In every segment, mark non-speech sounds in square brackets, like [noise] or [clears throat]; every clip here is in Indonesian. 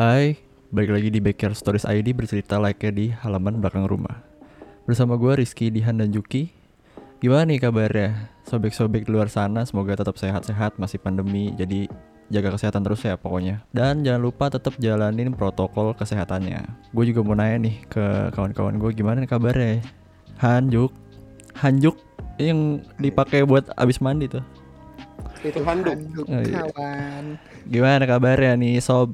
Hai, balik lagi di Backyard Stories ID bercerita like-nya di halaman belakang rumah. Bersama gue Rizky, Dihan, dan Juki. Gimana nih kabarnya? Sobek-sobek di luar sana, semoga tetap sehat-sehat, masih pandemi, jadi jaga kesehatan terus ya pokoknya. Dan jangan lupa tetap jalanin protokol kesehatannya. Gue juga mau nanya nih ke kawan-kawan gue, gimana nih kabarnya? Hanjuk, Hanjuk yang dipakai buat abis mandi tuh. Itu handuk. Handuk Oh, iya. kawan. Gimana kabarnya nih sob?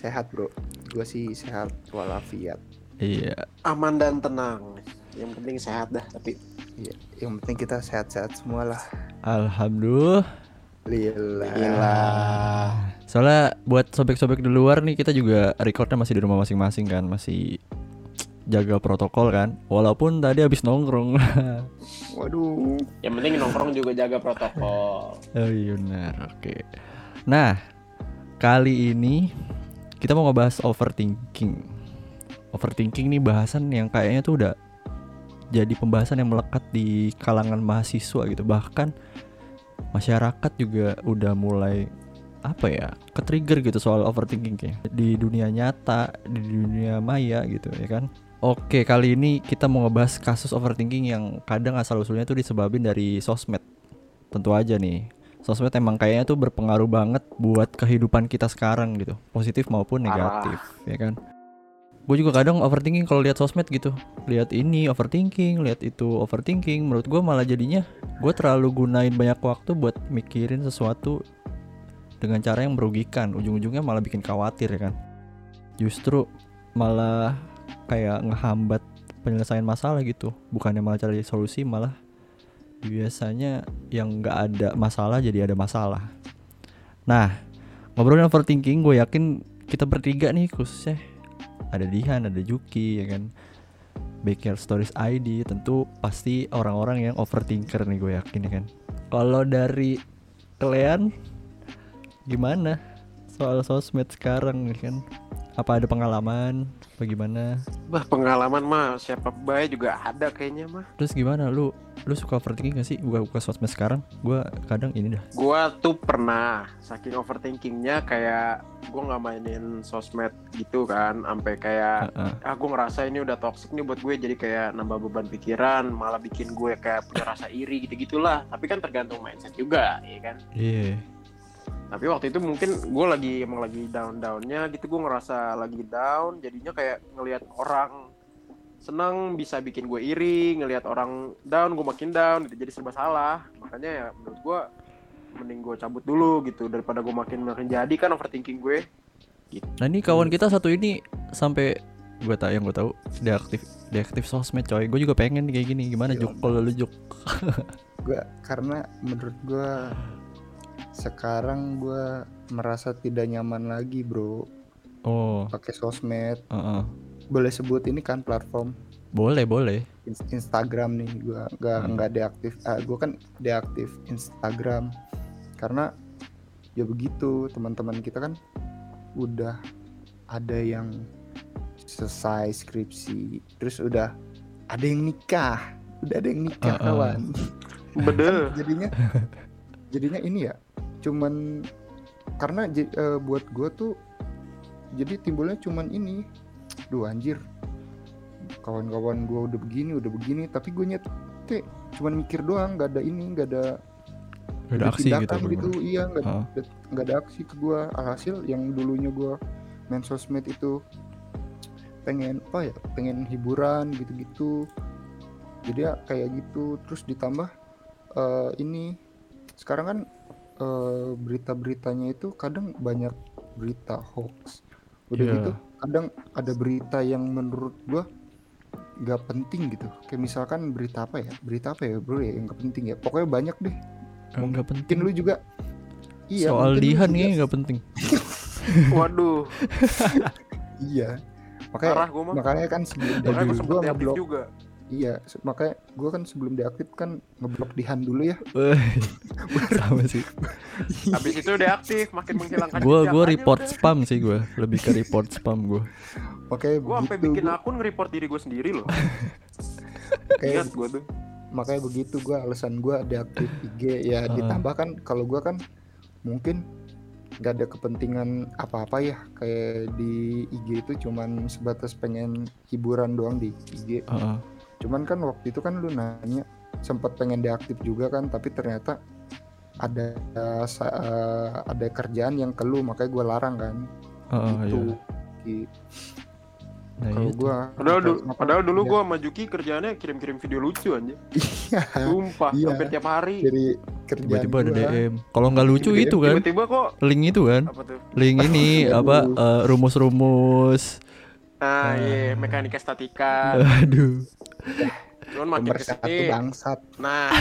Sehat bro. Gue sih sehat walafiat. Iya, Aman dan tenang. Yang penting sehat dah. Tapi Iya. Yang penting kita sehat-sehat semua lah. Alhamdulillah. Lillah. gila. Soalnya buat sobek-sobek di luar nih kita juga recordnya masih di rumah masing-masing kan, masih jaga protokol kan. Walaupun tadi habis nongkrong. [laughs] Waduh. Yang penting nongkrong juga jaga protokol. oh iya benar, oke. Nah, kali ini kita mau ngebahas overthinking. Overthinking nih bahasan yang kayaknya tuh udah jadi pembahasan yang melekat di kalangan mahasiswa gitu. Bahkan masyarakat juga udah mulai apa ya ke-trigger gitu soal overthinking kayak di dunia nyata di dunia maya gitu ya kan oke kali ini kita mau ngebahas kasus overthinking yang kadang asal usulnya tuh disebabin dari sosmed tentu aja nih sosmed emang kayaknya tuh berpengaruh banget buat kehidupan kita sekarang gitu. Positif maupun negatif ya kan? Gue juga kadang overthinking kalau lihat sosmed gitu. Lihat ini overthinking lihat itu overthinking. Menurut gue malah jadinya gue terlalu gunain banyak waktu buat mikirin sesuatu dengan cara yang merugikan. Ujung-ujungnya malah bikin khawatir ya kan? Justru malah kayak ngehambat penyelesaian masalah gitu. Bukannya malah cari solusi malah biasanya yang nggak ada masalah jadi ada masalah. Nah ngobrolin overthinking gue yakin kita bertiga nih khususnya. Ada Dihan ada Juki ya kan? Backyard Stories ID tentu pasti orang-orang yang overthinker nih gue yakin ya kan? Kalau dari kalian gimana soal sosmed sekarang ya kan apa ada pengalaman? Bagaimana Bah pengalaman mah siapa baik juga ada kayaknya mah. terus gimana? Lu lu suka overthinking gak sih? Buka buka sosmed sekarang. Gua kadang ini dah. Gua tuh pernah saking overthinkingnya kayak gua nggak mainin sosmed gitu kan, sampai kayak Heeh. ah gue ngerasa ini udah toxic nih buat gue jadi kayak nambah beban pikiran malah bikin gue kayak punya rasa iri gitu gitulah tapi kan tergantung mindset juga ya kan? Iya tapi waktu itu mungkin gue lagi emang lagi down downnya gitu gue ngerasa lagi down jadinya kayak ngelihat orang senang bisa bikin gue iri ngelihat orang down gue makin down gitu jadi serba salah. Makanya ya menurut gue mending gue cabut dulu gitu daripada gue makin makin jadi kan overthinking gue. Nah ini kawan kita satu ini sampai gua tahu yang gue tahu dia aktif dia aktif sosmed coy. Gue juga pengen nih kayak gini. Gimana Iya. juk kalau lu juk Gue karena menurut gue sekarang gue merasa tidak nyaman lagi bro. Oh. Pakai sosmed. heeh. Boleh sebut ini kan platform? Boleh boleh. Ins- Instagram nih gue nggak Hmm. nggak deaktif. Ah, gue kan deaktif Instagram. Karena ya begitu teman-teman kita kan udah ada yang selesai skripsi terus udah ada yang nikah. Udah ada yang nikah Uh-uh. kawan. Bedel. [laughs] Jadinya jadinya ini ya cuman karena eh, buat gue tuh jadi timbulnya cuman ini. Duh anjir. Kawan-kawan gue udah begini udah begini tapi gue nyet teh cuman mikir doang nggak ada ini nggak ada Gak ada aksi gitu gitu. iya nggak ada- nggak ada aksi ke gue alhasil yang dulunya gue main sosmed itu pengen apa ya pengen hiburan gitu-gitu. Jadi ya kayak gitu. Terus ditambah eh, ini sekarang kan eh, berita-beritanya itu kadang banyak berita hoax. Udah Iya. gitu kadang ada berita yang menurut gua nggak penting gitu. Kayak misalkan berita apa ya? Berita apa ya bro ya yang nggak penting ya? Pokoknya banyak deh. Nggak mungkin penting. lu juga. Iya soal juga- nih nggak penting. [laughs] Waduh. Iya. Makanya mah. makanya kan sebelum dari gua ngeblok juga iya makanya gua kan sebelum deaktif kan ngeblok Dihan dulu ya. [laughs] Sama sih. [laughs] Habis itu deaktif makin menghilangkan gue gue aja report udah. spam sih gue lebih ke report spam gue makanya gue sampai bikin gua- akun nge-report diri gue sendiri loh. [laughs] Kayak ingat gue tuh. makanya begitu gua alasan gua deaktif IG ya Heeh. ditambah kan kalau gua kan mungkin nggak ada kepentingan apa-apa ya kayak di IG itu cuman sebatas pengen hiburan doang di IG Heeh. Cuman kan waktu itu kan lu nanya sempat pengen deaktif juga kan tapi ternyata ada eh, ada kerjaan yang ke lu makanya gue larang kan Heeh, gitu iya. Gitu. Nah, kalau itu. gue Padahal, du- Kenapa? padahal dulu Iya. gua sama Juki kerjaannya kirim-kirim video lucu aja. iya Sumpah, Iya. hampir tiap hari. jadi kerjaan tiba-tiba ada gua. DM kalau nggak lucu Tiba-tiba- itu kan Tiba-tiba kok link itu kan apa tuh? link ini [laughs] apa eh, rumus-rumus Nah, Ah. iya, mekanika statika. aduh Cuman makin nomor satu ke sini. bangsat Nah, [laughs]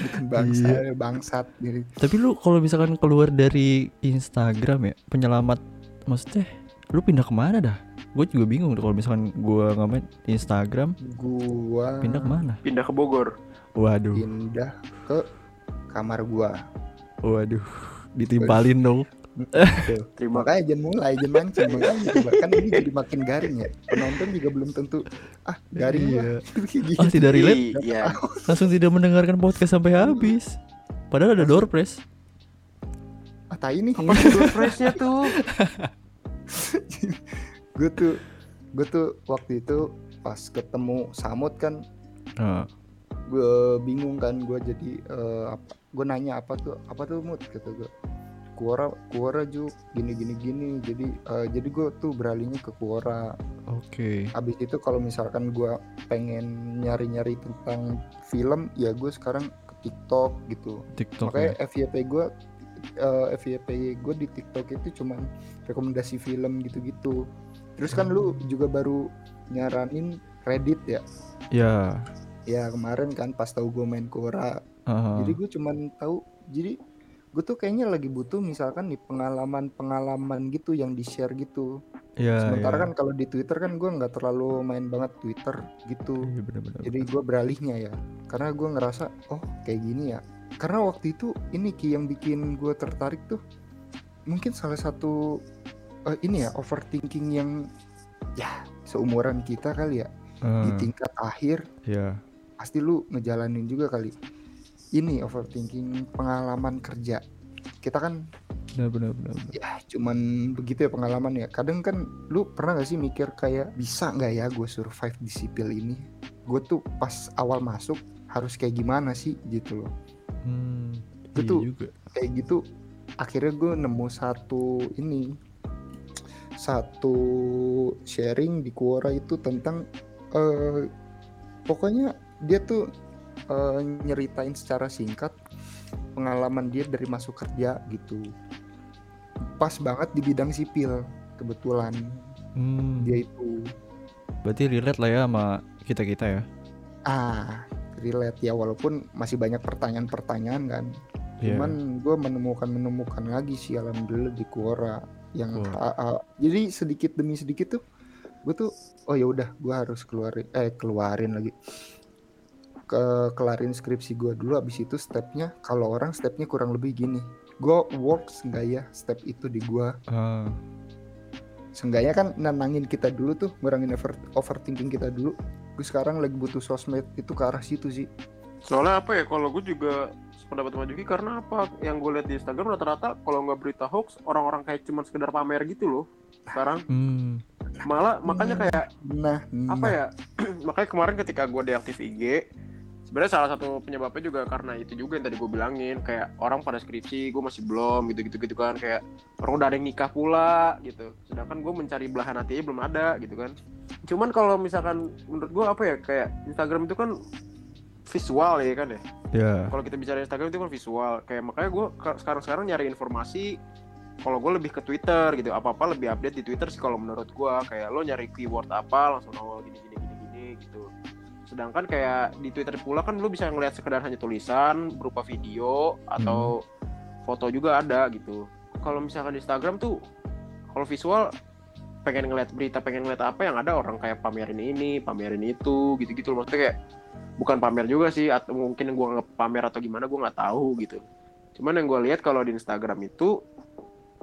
bukan bangsa Iya. bangsat jadi tapi lu kalau misalkan keluar dari Instagram ya penyelamat maksudnya lu pindah ke mana dah gue juga bingung tuh kalau misalkan gue ngamen Instagram gua pindah ke mana pindah ke Bogor. waduh pindah ke kamar gua waduh ditimpalin dong. [laughs] Terima makanya jangan mulai jangan mancing makanya kan ini jadi makin garing ya. Penonton juga belum tentu ah garing Iya. lah [laughs] Gitu. ah tidak relate. Iya. langsung tidak mendengarkan podcast sampai habis. Padahal ada door press. Ah tai nih. Apa [laughs] tuh door prize-nya tuh? gue tuh gue tuh waktu itu pas ketemu Samut kan nah, gue bingung kan gue jadi eh, apa gue nanya apa tuh apa tuh mood kata gue Kuora Kuora ju gini gini gini. Jadi eh, jadi gue tuh beralihnya ke Kuora. Oke. Abis itu kalau misalkan gue pengen nyari nyari tentang film ya gue sekarang ke TikTok gitu. TikTok makanya ya. FYP gue eh, FYP gue di TikTok itu cuman rekomendasi film gitu-gitu. Terus kan lu juga baru nyaranin Reddit ya? Ya. Ya kemarin kan pas tahu gue main Quora ah, jadi gue cuman tahu jadi gue tuh kayaknya lagi butuh misalkan nih pengalaman-pengalaman gitu yang di share gitu. Ya sementara ya. kan kalau di Twitter kan gue nggak terlalu main banget Twitter gitu. Iya, bener-bener. jadi gue beralihnya ya. Karena gue ngerasa oh kayak gini ya. Karena waktu itu ini Ki yang bikin gue tertarik tuh mungkin salah satu eh, ini ya overthinking yang ya seumuran kita kali ya. Di Ah, tingkat akhir ya pasti lu ngejalanin juga kali ini overthinking pengalaman kerja. Kita kan benar benar ya cuman begitu ya pengalaman ya. Kadang kan lu pernah gak sih mikir kayak bisa nggak ya gue survive di sipil ini? Gue tuh pas awal masuk harus kayak gimana sih? Gitu loh. Hmm, Itu iya tuh- juga. kayak gitu akhirnya gue nemu satu ini satu sharing di Quora itu tentang eh pokoknya dia tuh eh, nyeritain secara singkat pengalaman dia dari masuk kerja gitu pas banget di bidang sipil kebetulan Hmm, dia itu berarti relate lah ya sama kita kita ya. ah relate ya walaupun masih banyak pertanyaan-pertanyaan kan Iya. cuman gue menemukan menemukan lagi sih alhamdulillah di Quora yang Wah. ah, ah, jadi sedikit demi sedikit tuh gue tuh oh ya udah gue harus keluarin eh keluarin lagi ke kelarin skripsi gue dulu abis itu stepnya kalau orang stepnya kurang lebih gini gue works nggak ya step itu di gue Ah, seenggaknya kan nenangin kita dulu tuh ngurangin over, overthinking kita dulu gue sekarang lagi butuh sosmed itu ke arah situ sih Soalnya apa ya? Kalau gue juga pendapat sama Juki karena apa? Yang gue lihat di Instagram rata-rata kalau nggak berita hoax orang-orang kayak cuman sekedar pamer gitu loh. Sekarang hmm, malah makanya kayak nah, apa nah ya? [clears throat] makanya kemarin ketika gue deaktif IG sebenarnya salah satu penyebabnya juga karena itu juga yang tadi gue bilangin kayak orang pada skripsi gue masih belum gitu gitu gitu kan. Kayak orang udah ada yang nikah pula gitu. Sedangkan gue mencari belahan hatinya belum ada gitu kan. Cuman kalau misalkan menurut gue apa ya kayak Instagram itu kan visual ya kan ya? Ya. kalau kita bicara Instagram itu kan visual. Kayak makanya gue sekarang sekarang nyari informasi kalau gue lebih ke Twitter gitu. Apa apa lebih update di Twitter sih kalau menurut gue kayak lo nyari keyword apa langsung nongol gini gini gini gini gitu sedangkan kayak di Twitter pula kan lo bisa ngeliat sekedar hanya tulisan berupa video atau foto juga ada gitu. Kalau misalkan di Instagram tuh kalau visual pengen ngeliat berita pengen ngeliat apa yang ada orang kayak pamerin ini pamerin itu gitu gitu loh. Maksudnya kayak bukan pamer juga sih atau mungkin gue ngepamer atau gimana gue nggak tahu gitu. Cuman yang gue lihat kalau di Instagram itu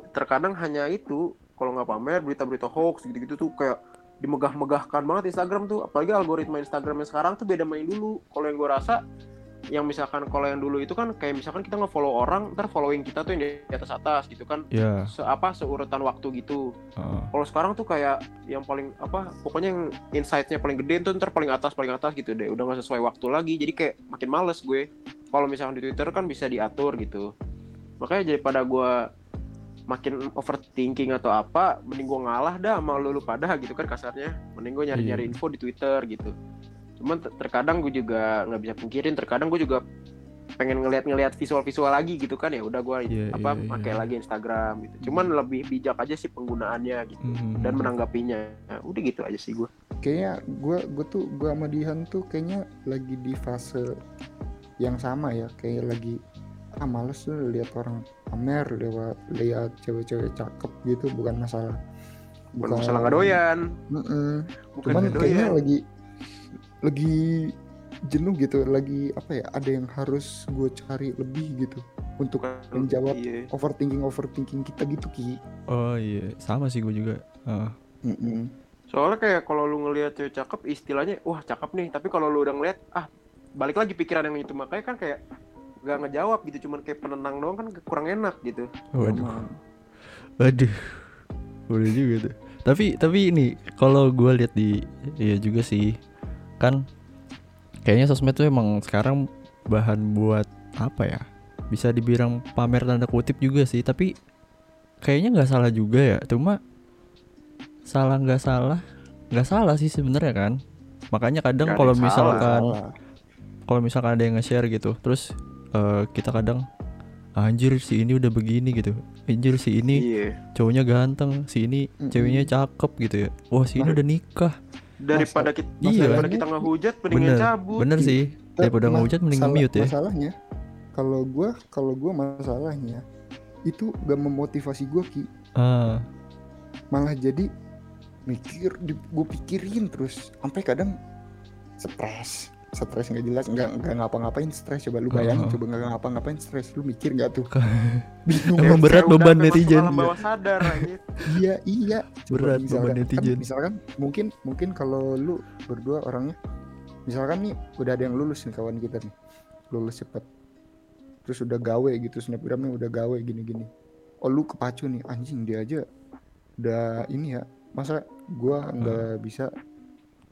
terkadang hanya itu kalau nggak pamer berita-berita hoax gitu-gitu tuh kayak dimegah-megahkan banget Instagram tuh. Apalagi algoritma Instagramnya sekarang tuh beda main dulu. Kalau yang gue rasa yang misalkan kalau yang dulu itu kan kayak misalkan kita nge-follow orang ntar following kita tuh yang di atas atas gitu kan. Ya se apa seurutan waktu gitu. Heeh. kalau sekarang tuh kayak yang paling apa pokoknya yang insight-nya paling gede tuh ntar paling atas paling atas gitu deh. Udah nggak sesuai waktu lagi jadi kayak makin males gue. Kalau misalkan di Twitter kan bisa diatur gitu. Makanya daripada gue makin overthinking atau apa mending gue ngalah dah sama lu, lu pada gitu kan kasarnya. Mending gue nyari-nyari Iya. info di Twitter gitu. Cuman ter- terkadang gue juga nggak bisa pungkirin terkadang gue juga pengen ngeliat-ngeliat visual-visual lagi gitu kan ya. Udah gue Iya, apa iya, pakai iya. lagi Instagram gitu. Cuman lebih bijak aja sih penggunaannya gitu Mhm. dan menanggapinya. Nah, udah gitu aja sih gue kayaknya gue gue tuh gue sama Dihan tuh kayaknya lagi di fase yang sama ya. Kayak lagi ah males tuh lihat orang pamer lewat lihat cewek-cewek cakep gitu bukan masalah. Bukan masalah nggak doyan. Bukan cuman kayaknya doyan. lagi lagi jenuh gitu lagi apa ya ada yang harus gue cari lebih gitu untuk Bukan- menjawab iya. overthinking overthinking kita gitu ki. Oh iya. Sama sih gue juga. Heeh. Mm-mm. soalnya kayak kalau lu ngelihat cewek cakep istilahnya wah cakep nih. Tapi kalau lu udah ngeliat ah balik lagi pikiran yang itu. Makanya kan kayak nggak ngejawab gitu cuman kayak penenang doang kan kurang enak gitu waduh. Waduh, boleh juga tuh. Tapi tapi ini kalau gue lihat di ya juga sih kan kayaknya sosmed tuh emang sekarang bahan buat apa ya? Bisa dibilang pamer tanda kutip juga sih. Tapi kayaknya nggak salah juga ya. Cuma salah nggak salah nggak salah sih sebenarnya kan. Makanya kadang kalau misalkan kalau misalkan ada yang nge-share gitu, terus eh, kita kadang anjir si ini udah begini gitu. Anjir si ini iya. cowoknya ganteng si ini Mm-mm. ceweknya cakep gitu ya. Wah si ini Nah. udah nikah. Daripada kita Iya. daripada kita ngehujat mendingan bener. cabut bener sih. Daripada Ma- ngehujat mending mute ya. Masalahnya kalau gua kalau gua masalahnya itu gak memotivasi gua ki. Ah. Malah jadi mikir gue pikirin terus. Sampai kadang stres stres nggak jelas nggak nggak ngapa-ngapain stres. Coba lu bayangin Oh. coba nggak ngapa-ngapain stres lu mikir nggak tuh? Bingung Emang ya? berat beban netizen. bawah sadar iya iya. Coba Berat misalkan, beban kan netizen. misalkan mungkin mungkin kalau lu berdua orangnya misalkan nih udah ada yang lulus nih kawan kita nih. Lulus cepet. Terus udah gawe gitu snapgramnya udah gawe gini-gini. Oh lu kepacu nih anjing dia aja udah ini ya. Masa gua nggak bisa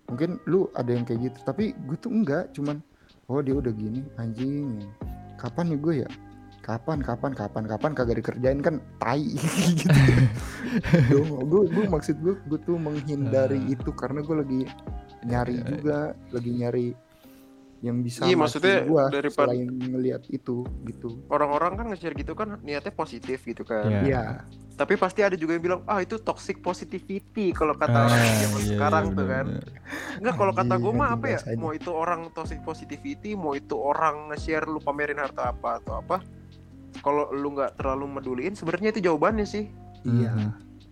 mungkin lu ada yang kayak gitu. Tapi gue tuh enggak cuman oh dia udah gini anjing. Kapan nih gue ya? Kapan kapan kapan kapan kagak dikerjain kan tai. [laughs] Gitu. Gue gue maksud gue gue tuh menghindari Ah. itu karena gue lagi nyari Iya, juga lagi nyari yang bisa Iya, maksudnya gua daripada- selain ngelihat itu gitu orang-orang kan nge-share gitu kan niatnya positif gitu kan Iya. Iya tapi pasti ada juga yang bilang ah itu toxic positivity kalau kata Ah, orang zaman iya, sekarang iya, tuh kan. Enggak kalau kata gue mah apa ya bahasanya. mau itu orang toxic positivity mau itu orang nge-share lu pamerin harta apa atau apa kalau lu nggak terlalu meduliin sebenarnya itu jawabannya sih iya Mhm.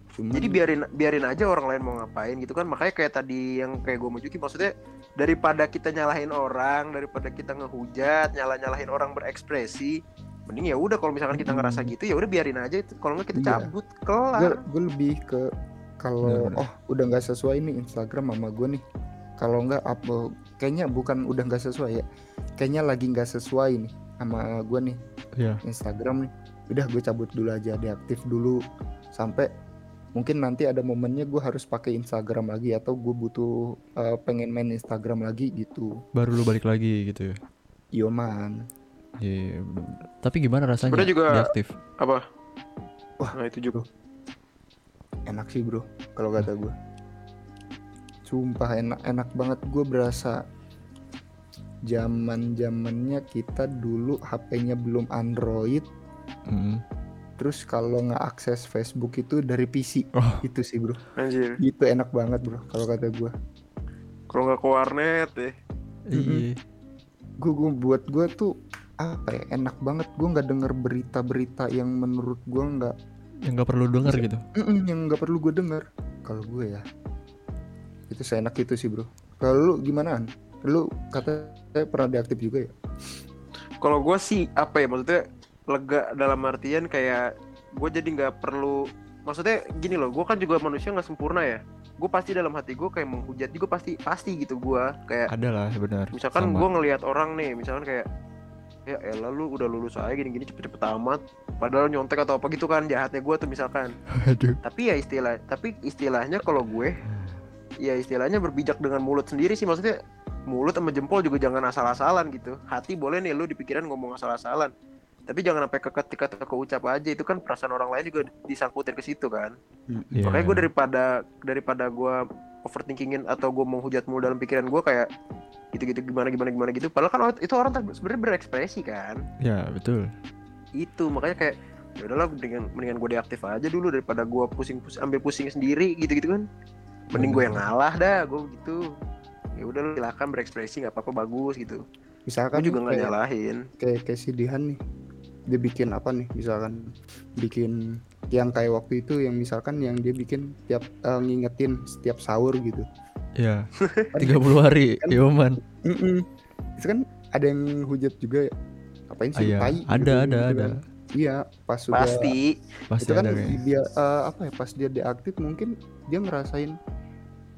cuman jadi biarin biarin aja orang lain mau ngapain gitu kan makanya kayak tadi yang kayak gue Juki maksudnya daripada kita nyalahin orang daripada kita ngehujat nyala nyalahin orang berekspresi mending ya udah kalau misalkan kita Hmm. ngerasa gitu ya udah biarin aja itu. Kalau nggak kita Iya. cabut kelar. Gue lebih ke kalau oh udah nggak sesuai nih Instagram sama gue nih. Kalau nggak apa kayaknya bukan udah nggak sesuai ya. Kayaknya lagi nggak sesuai nih sama gue nih Iya. Instagram nih. Udah gue cabut dulu aja deaktif dulu. Sampai mungkin nanti ada momennya gue harus pakai Instagram lagi atau gue butuh eh, pengen main Instagram lagi gitu. Baru lu balik lagi gitu ya? Yo man. Iya, bener-bener. tapi gimana rasanya? Sebenarnya juga- deaktif apa? Wah. nah itu juga. Enak sih bro kalau kata gue sumpah enak enak banget. Gue berasa zaman zamannya kita dulu HP-nya belum Android. Mhm. Terus kalau nggak akses Facebook itu dari PC Oh. itu sih bro. Anjir. Itu enak banget bro kalau kata gue kalau nggak ke warnet ya. Iya. Gue gue buat gue tuh apa ya enak banget. Gue nggak denger berita-berita yang menurut gue nggak yang nggak perlu denger gitu? Mm-mm, yang nggak perlu gue denger. Kalau gue ya itu seenak itu sih bro. Kalau lu gimana An? lu kata saya pernah deaktif juga ya? Kalau gue sih apa ya maksudnya lega dalam artian kayak gue jadi nggak perlu maksudnya gini loh gue kan juga manusia nggak sempurna ya. Gue pasti dalam hati gue kayak menghujat juga pasti pasti gitu gue kayak ada lah benar. misalkan gue ngelihat orang nih misalkan kayak ya elah lu udah lulus aja gini-gini cepet-cepet amat padahal nyontek atau apa gitu kan jahatnya gue tuh misalkan. Aduh. tapi ya istilah tapi istilahnya kalau gue ya istilahnya berbijak dengan mulut sendiri sih maksudnya mulut sama jempol juga jangan asal-asalan gitu. Hati boleh nih lu di pikiran ngomong asal-asalan tapi jangan sampai keketika atau keucap aja. Itu kan perasaan orang lain juga disangkutin ke situ kan. Iya. makanya gue daripada daripada gue overthinkingin atau gue menghujat mulu dalam pikiran gue kayak gitu-gitu gimana gimana gimana gitu. Padahal kan itu orang sebenarnya berekspresi kan. Ya betul. itu makanya kayak ya udahlah mendingan mendingan gue deaktif aja dulu daripada gue pusing pusing ambil pusing sendiri gitu gitu kan. Mending gue yang ngalah dah gue gitu. Ya udah lu silakan berekspresi nggak apa-apa bagus gitu. Misalkan gue juga nggak nyalahin. kayak kayak si Dihan nih dia bikin apa nih misalkan bikin yang kayak waktu itu yang misalkan yang dia bikin tiap eh, ngingetin setiap sahur gitu [laughs] Ya. 30 hari. Kan- Yoman. Mm-mm. itu kan ada yang hujat juga ya ngapain Ah, sih iya. tai Ada gitu, ada gitu ada. kan. iya pas sudah pasti Pasti itu kan ada kayaknya. dia eh, apa ya pas dia deaktif mungkin dia ngerasain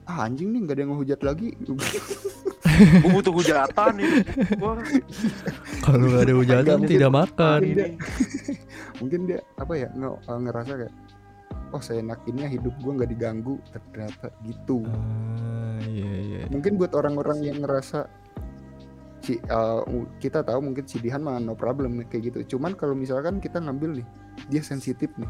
ah anjing nih nggak ada yang ngehujat lagi [laughs] gue butuh hujatan nih gue Kalau nggak ada hujatan Nggak mungkin. tidak makan. Mungkin dia- [laughs] mungkin dia apa ya nge- eh, ngerasa kayak oh saya enakinnya hidup gua nggak diganggu ternyata gitu Ah, iya iya. mungkin buat orang-orang yang ngerasa si eh, u- kita tahu mungkin si Dihan mah no problem kayak gitu cuman kalau misalkan kita ngambil nih dia sensitif nih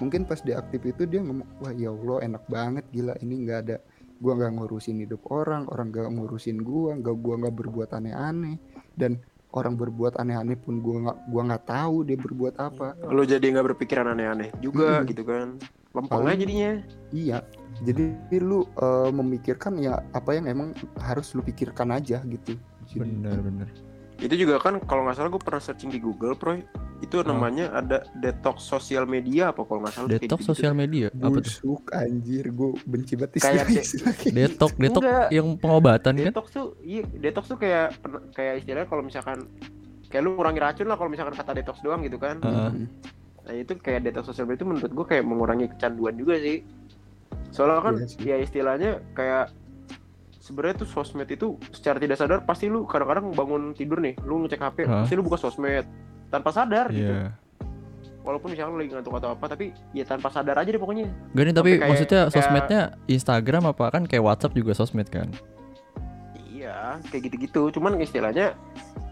mungkin pas dia aktif itu dia ngomong wah ya Allah enak banget gila ini nggak ada gua nggak ngurusin hidup orang orang nggak ngurusin gua nggak gua nggak berbuat aneh-aneh dan orang berbuat aneh-aneh pun gua nggak gua nggak tahu dia berbuat apa lu jadi nggak berpikiran aneh-aneh juga Mm-mm. gitu kan lempeng aja jadinya Iya, jadi lu eh, memikirkan ya apa yang emang harus lu pikirkan aja gitu. Bener. Itu juga kan kalau nggak salah gue pernah searching di Google Pro itu namanya ada detox sosial media apa kalau nggak salah Detox sosial media apa tuh? busuk anjir, gue benci banget Kayak kayak Detok, detok Enggak. yang pengobatan kan? detox tuh iya detox tuh kayak kayak istilahnya kalau misalkan kayak lu ngurangi racun lah kalau misalkan kata detox doang gitu kan gitu. Heeh. Mm. nah itu kayak detox sosial media itu menurut gue kayak mengurangi kecanduan juga sih soalnya kan Iya sih. ya istilahnya kayak sebenarnya tuh sosmed itu secara tidak sadar pasti lu kadang-kadang bangun tidur nih lu ngecek HP Hah? pasti lu buka sosmed tanpa sadar gitu Iya. walaupun misalkan lu lagi ngantuk atau apa tapi ya tanpa sadar aja deh pokoknya Gak nih tapi Sampai kayak- maksudnya kayak- sosmednya Instagram apa kan kayak WhatsApp juga sosmed kan? iya kayak gitu-gitu cuman istilahnya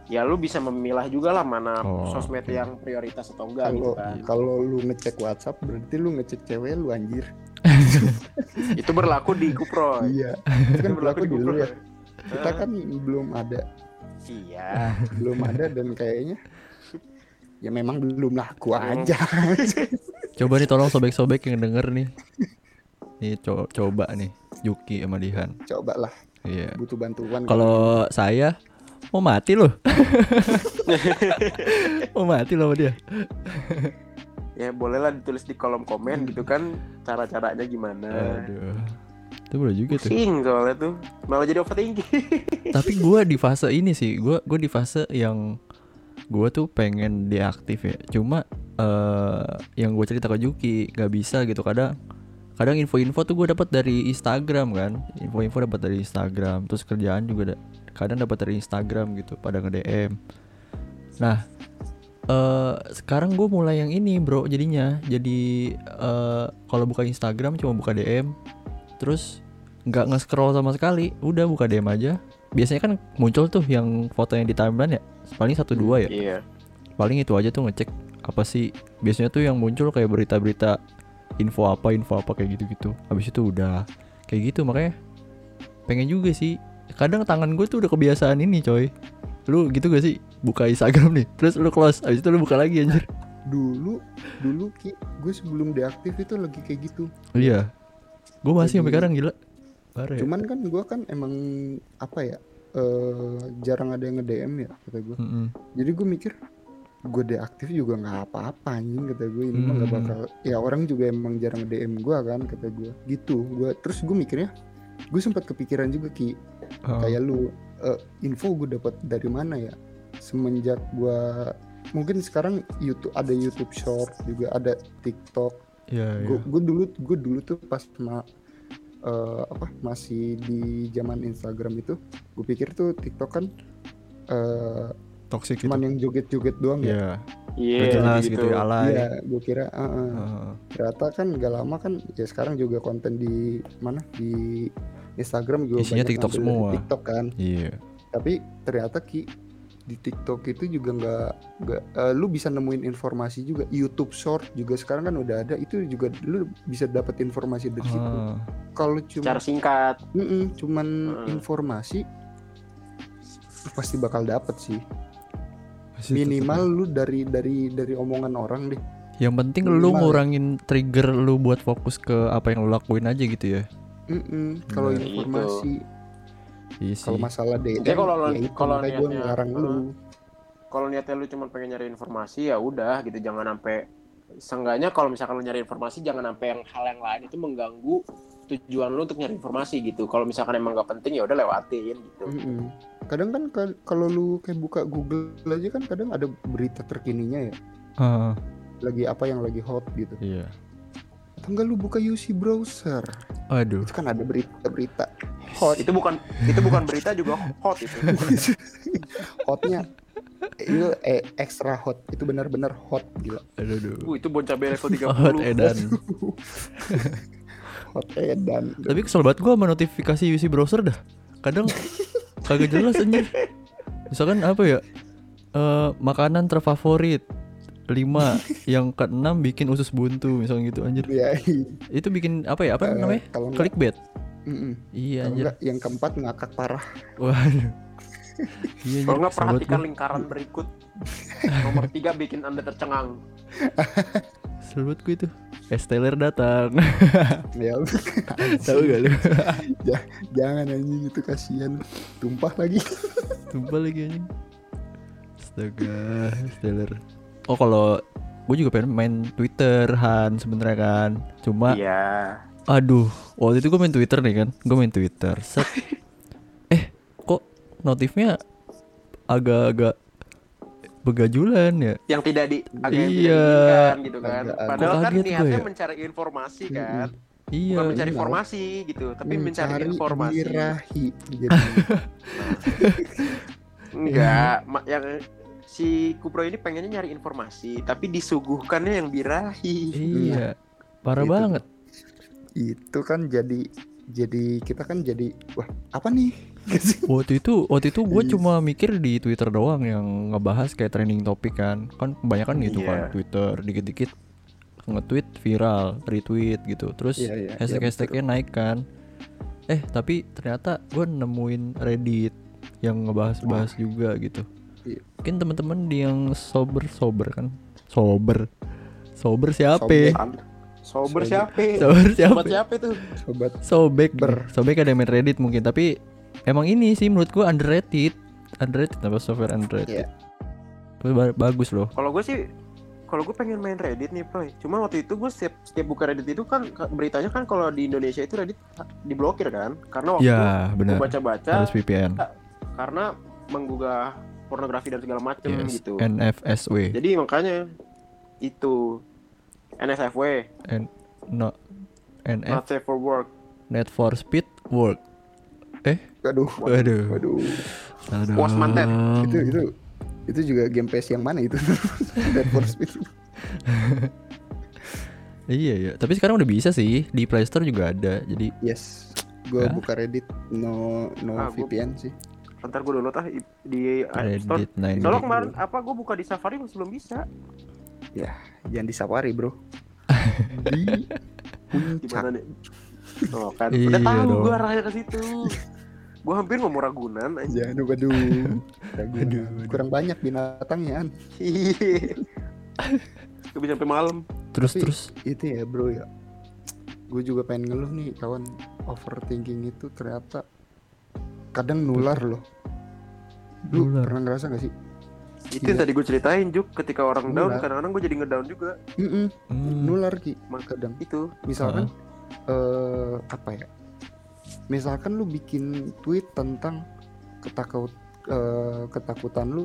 ya lu bisa memilah juga lah mana Oh, sosmed oke. yang prioritas atau enggak gitu Kalau kan kalau lu ngecek WhatsApp berarti lu ngecek cewek lu anjir. [laughs] itu berlaku di Kupro Iya. Itu kan berlaku di lu ya. Kita kan belum ada, iya belum ada dan kayaknya ya memang belum laku Memang- aja. [laughs] Coba nih tolong sobek-sobek yang denger nih. Nih co- coba nih Yuki sama Dihan. Coba lah, Iya. butuh bantuan. Kalau saya mau mati loh. [laughs] mau mati loh dia. Ya bolehlah ditulis di kolom komen gitu kan cara-caranya gimana Aduh. Itu boleh juga tuh. pusing soalnya tuh malah jadi overthinking [laughs] Tapi gua di fase ini sih, gua gua di fase yang gua tuh pengen deaktif ya. Cuma eh yang gue cerita ke Juki nggak bisa gitu kadang kadang info-info tuh gue dapat dari Instagram kan info-info dapat dari Instagram terus kerjaan juga da- kadang dapat dari Instagram gitu pada nge DM nah eh sekarang gue mulai yang ini bro jadinya. Jadi eh kalau buka Instagram cuma buka DM terus nggak nge-scroll sama sekali. Udah buka DM aja. Biasanya kan muncul tuh yang foto yang di timeline ya. Paling satu dua ya. Iya. Paling itu aja tuh ngecek apa sih. Biasanya tuh yang muncul kayak berita-berita info apa info apa kayak gitu-gitu. Habis itu udah kayak gitu. Makanya pengen juga sih. Kadang tangan gue tuh udah kebiasaan ini coy. Lu gitu gak sih buka Instagram nih. Terus lu close. Habis itu lu buka lagi anjir. Dulu dulu ki gue sebelum deaktif itu lagi kayak gitu. Iya. Gue masih sampai sekarang gila. Parah ya. Cuman kan gue kan emang apa ya eh jarang ada yang nge DM ya kata gue Mm-mm. jadi gue mikir gue deaktif juga nggak apa-apa anjing kata gue ini mah nggak Hmm. bakal ya orang juga emang jarang DM gue kan kata gue gitu gue terus gue mikirnya gue sempat kepikiran juga ki. Oh, kayak lu eh, info gue dapat dari mana ya semenjak gue mungkin sekarang YouTube ada YouTube Short juga ada TikTok. Iya iya. gue gue dulu gue dulu tuh pas ma, eh, apa masih di zaman Instagram itu gue pikir tuh TikTok kan eh, toxic cuman yang joget-joget doang ya? Iya. Iya, Gak jelas gitu. gitu. ya alay. Iya gue kira ah. Heeh. ternyata kan gak lama kan ya sekarang juga konten di mana? Di Instagram juga Isinya banyak TikTok semua. TikTok kan. Iya. Tapi ternyata ki di TikTok itu juga nggak nggak eh, lu bisa nemuin informasi juga YouTube Short juga sekarang kan udah ada itu juga lu bisa dapat informasi dari situ Ah, kalau cuma Secara singkat. Mm-mm, cuman Hmm. informasi lu pasti bakal dapet sih pasti minimal tetep. lu dari dari dari omongan orang deh Yang penting lu minimal ya. ngurangin trigger lu buat fokus ke apa yang lu lakuin aja gitu ya Mm-mm, kalau Benar. informasi Iya sih. kalau masalah DM Jadi kalau ya itu kalau makanya gue niatnya- ngelarang lu Kalau niatnya lu cuma pengen nyari informasi ya udah gitu. Jangan sampai seenggaknya kalau misalkan lu nyari informasi jangan sampai yang hal yang lain itu mengganggu tujuan lu untuk nyari informasi gitu. Kalau misalkan emang gak penting ya udah lewatin gitu. Mm-mm. kadang kan ka- kalau lu kayak buka Google aja kan kadang ada berita terkininya ya. Ah, lagi apa yang lagi hot gitu. Iya. atau enggak lu buka UC browser. Aduh. Itu kan ada berita-berita. Hot. Itu bukan itu bukan berita juga hot itu. [laughs] hotnya itu eh, extra hot. Itu benar-benar hot gila. Aduh aduh. Uh, itu bon cabai level 30. [laughs] Hot edan. [laughs] Hot edan. Tapi kesel banget gua sama notifikasi UC browser dah. Kadang kagak jelas anjir. Misalkan apa ya? Eh Makanan terfavorit 5 Yang keenam bikin usus buntu Misalnya gitu anjir. Ya Itu bikin apa ya? Apa eh, namanya? kalau Clickbait. Iya Kalau anjir. enggak yang keempat ngakak parah. Waduh. [laughs] Iya Kalau nggak perhatikan gua. lingkaran berikut. Nomor tiga bikin anda tercengang. [laughs] Banget gua itu. Esteller datang. [laughs] Ya. Tahu gak lu? Jangan anjing itu kasihan. Tumpah lagi. Tumpah lagi anjing. Astaga Esteller Oh kalau Gue juga pengen main Twitter Han sebenernya kan Cuma Iya. Aduh, waktu itu gue main Twitter nih kan, gue main Twitter. Set. [laughs] eh, kok notifnya agak-agak begajulan ya? Yang tidak di agak yang tidak Iya. diinginkan gitu kan. Agak- agak- Padahal kan niatnya ya? mencari informasi kan. Iya. Bukan mencari iya. informasi gitu, tapi mencari, Mencari informasi. birahi jadi [laughs] Enggak, yang si Kupro ini pengennya nyari informasi, tapi disuguhkannya yang birahi. Iya. Parah Gitu. banget. itu kan jadi jadi kita kan jadi wah apa nih [laughs] Waktu itu, waktu itu gue Iya. cuma mikir di Twitter doang yang ngebahas kayak trending topik kan. Kan kebanyakan gitu Iya. kan Twitter, dikit-dikit nge-tweet viral, retweet gitu. Terus Iya, iya, iya, hashtag-hashtagnya naik kan. Eh tapi ternyata gue nemuin Reddit yang ngebahas-bahas juga gitu. Mungkin teman-teman di yang sober sober kan, sober, sober siapa? Sober Sober. siapa? Sober siapa? Sobat siapa tuh? sobat Sobek, Ber. sobek ada yang main Reddit mungkin tapi emang ini sih menurut gua underrated, underrated apa software underrated. Iya. Tapi ba- bagus loh. Kalau gue sih kalau gue pengen main Reddit nih, Proy. Cuma waktu itu gue setiap setiap buka Reddit itu kan ka- beritanya kan kalau di Indonesia itu Reddit diblokir kan? Karena waktu Ya gue benar. baca-baca Harus VPN. karena menggugah pornografi dan segala macam Yes. gitu. NFSW. Jadi makanya itu NSFW, No NF not safe for work. Net for Speed Work. aduh Waduh. waduh Aduh. Was mantet. itu itu itu juga game PS yang mana itu [laughs] Dead for Speed [laughs] Iya ya. Tapi sekarang udah bisa sih di Play Store juga ada. Jadi yes gue buka Reddit no no Ah, gua- VPN sih Ntar gue download ah di App Store. Reddit 90. Soalnya kemarin apa gue buka di Safari masih belum bisa. jangan di Safari bro di [laughs] puncak Gimana nih? Oh kan, Iya udah tahu gue arahnya ke situ. Gue hampir ngomong Ragunan aja. Ragunan. Aduh, aduh. kurang banyak binatangnya an Gue bisa sampai malam. Terus Tapi- terus itu ya bro ya gue juga pengen ngeluh nih kawan overthinking itu ternyata kadang nular loh. Lu Nular. pernah ngerasa gak sih? Itu yang Iya. tadi gue ceritain Juk Ketika orang down Nular. Kadang-kadang gue jadi ngedown juga. Mm-mm, Hmm. nular ki. Kadang. Itu. Misalkan eh apa ya? Misalkan lu bikin tweet tentang ketakut eh, ketakutan lu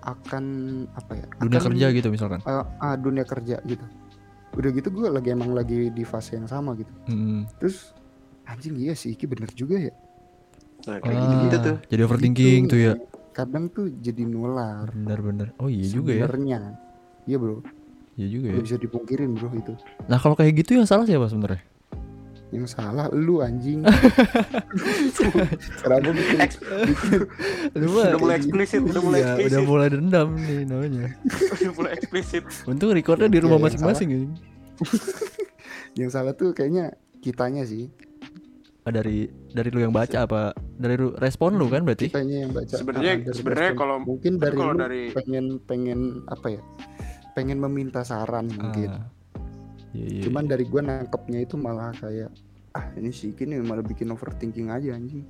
akan apa ya? Dunia akan, kerja gitu misalkan. eh, ah, dunia kerja gitu. Udah gitu gue lagi emang lagi di fase yang sama gitu. Hmm. terus anjing iya sih Iki bener juga ya Nah kayak Ah, gitu-gitu tuh. Jadi overthinking Gitu. tuh ya. kadang tuh jadi nular. Bener-bener. Oh iya juga ya. Sebenarnya. Iya bro. Iya juga ya. bisa dipungkirin bro itu. Nah kalau kayak gitu yang salah siapa sebenarnya? Yang salah lu anjing. [laughs] Kenapa bikin, bikin [laughs] Lu udah mulai eksplisit udah mulai Iya, udah eksplisit. mulai dendam nih namanya. [laughs] Udah mulai eksplisit. Untung recordnya di rumah Iya, yang masing-masing ya yang salah tuh kayaknya kitanya sih dari dari lu yang baca apa? Dari lu respon lu kan berarti? Kitanya yang baca. Sebenarnya- Ah, sebenarnya kalau- mungkin dari kalau lu dari- pengen pengen apa ya? Pengen meminta saran mungkin. Ah. Iya, iya, cuman iya. dari gua nangkepnya itu malah kayak ah ini sih ini malah bikin overthinking aja anjing.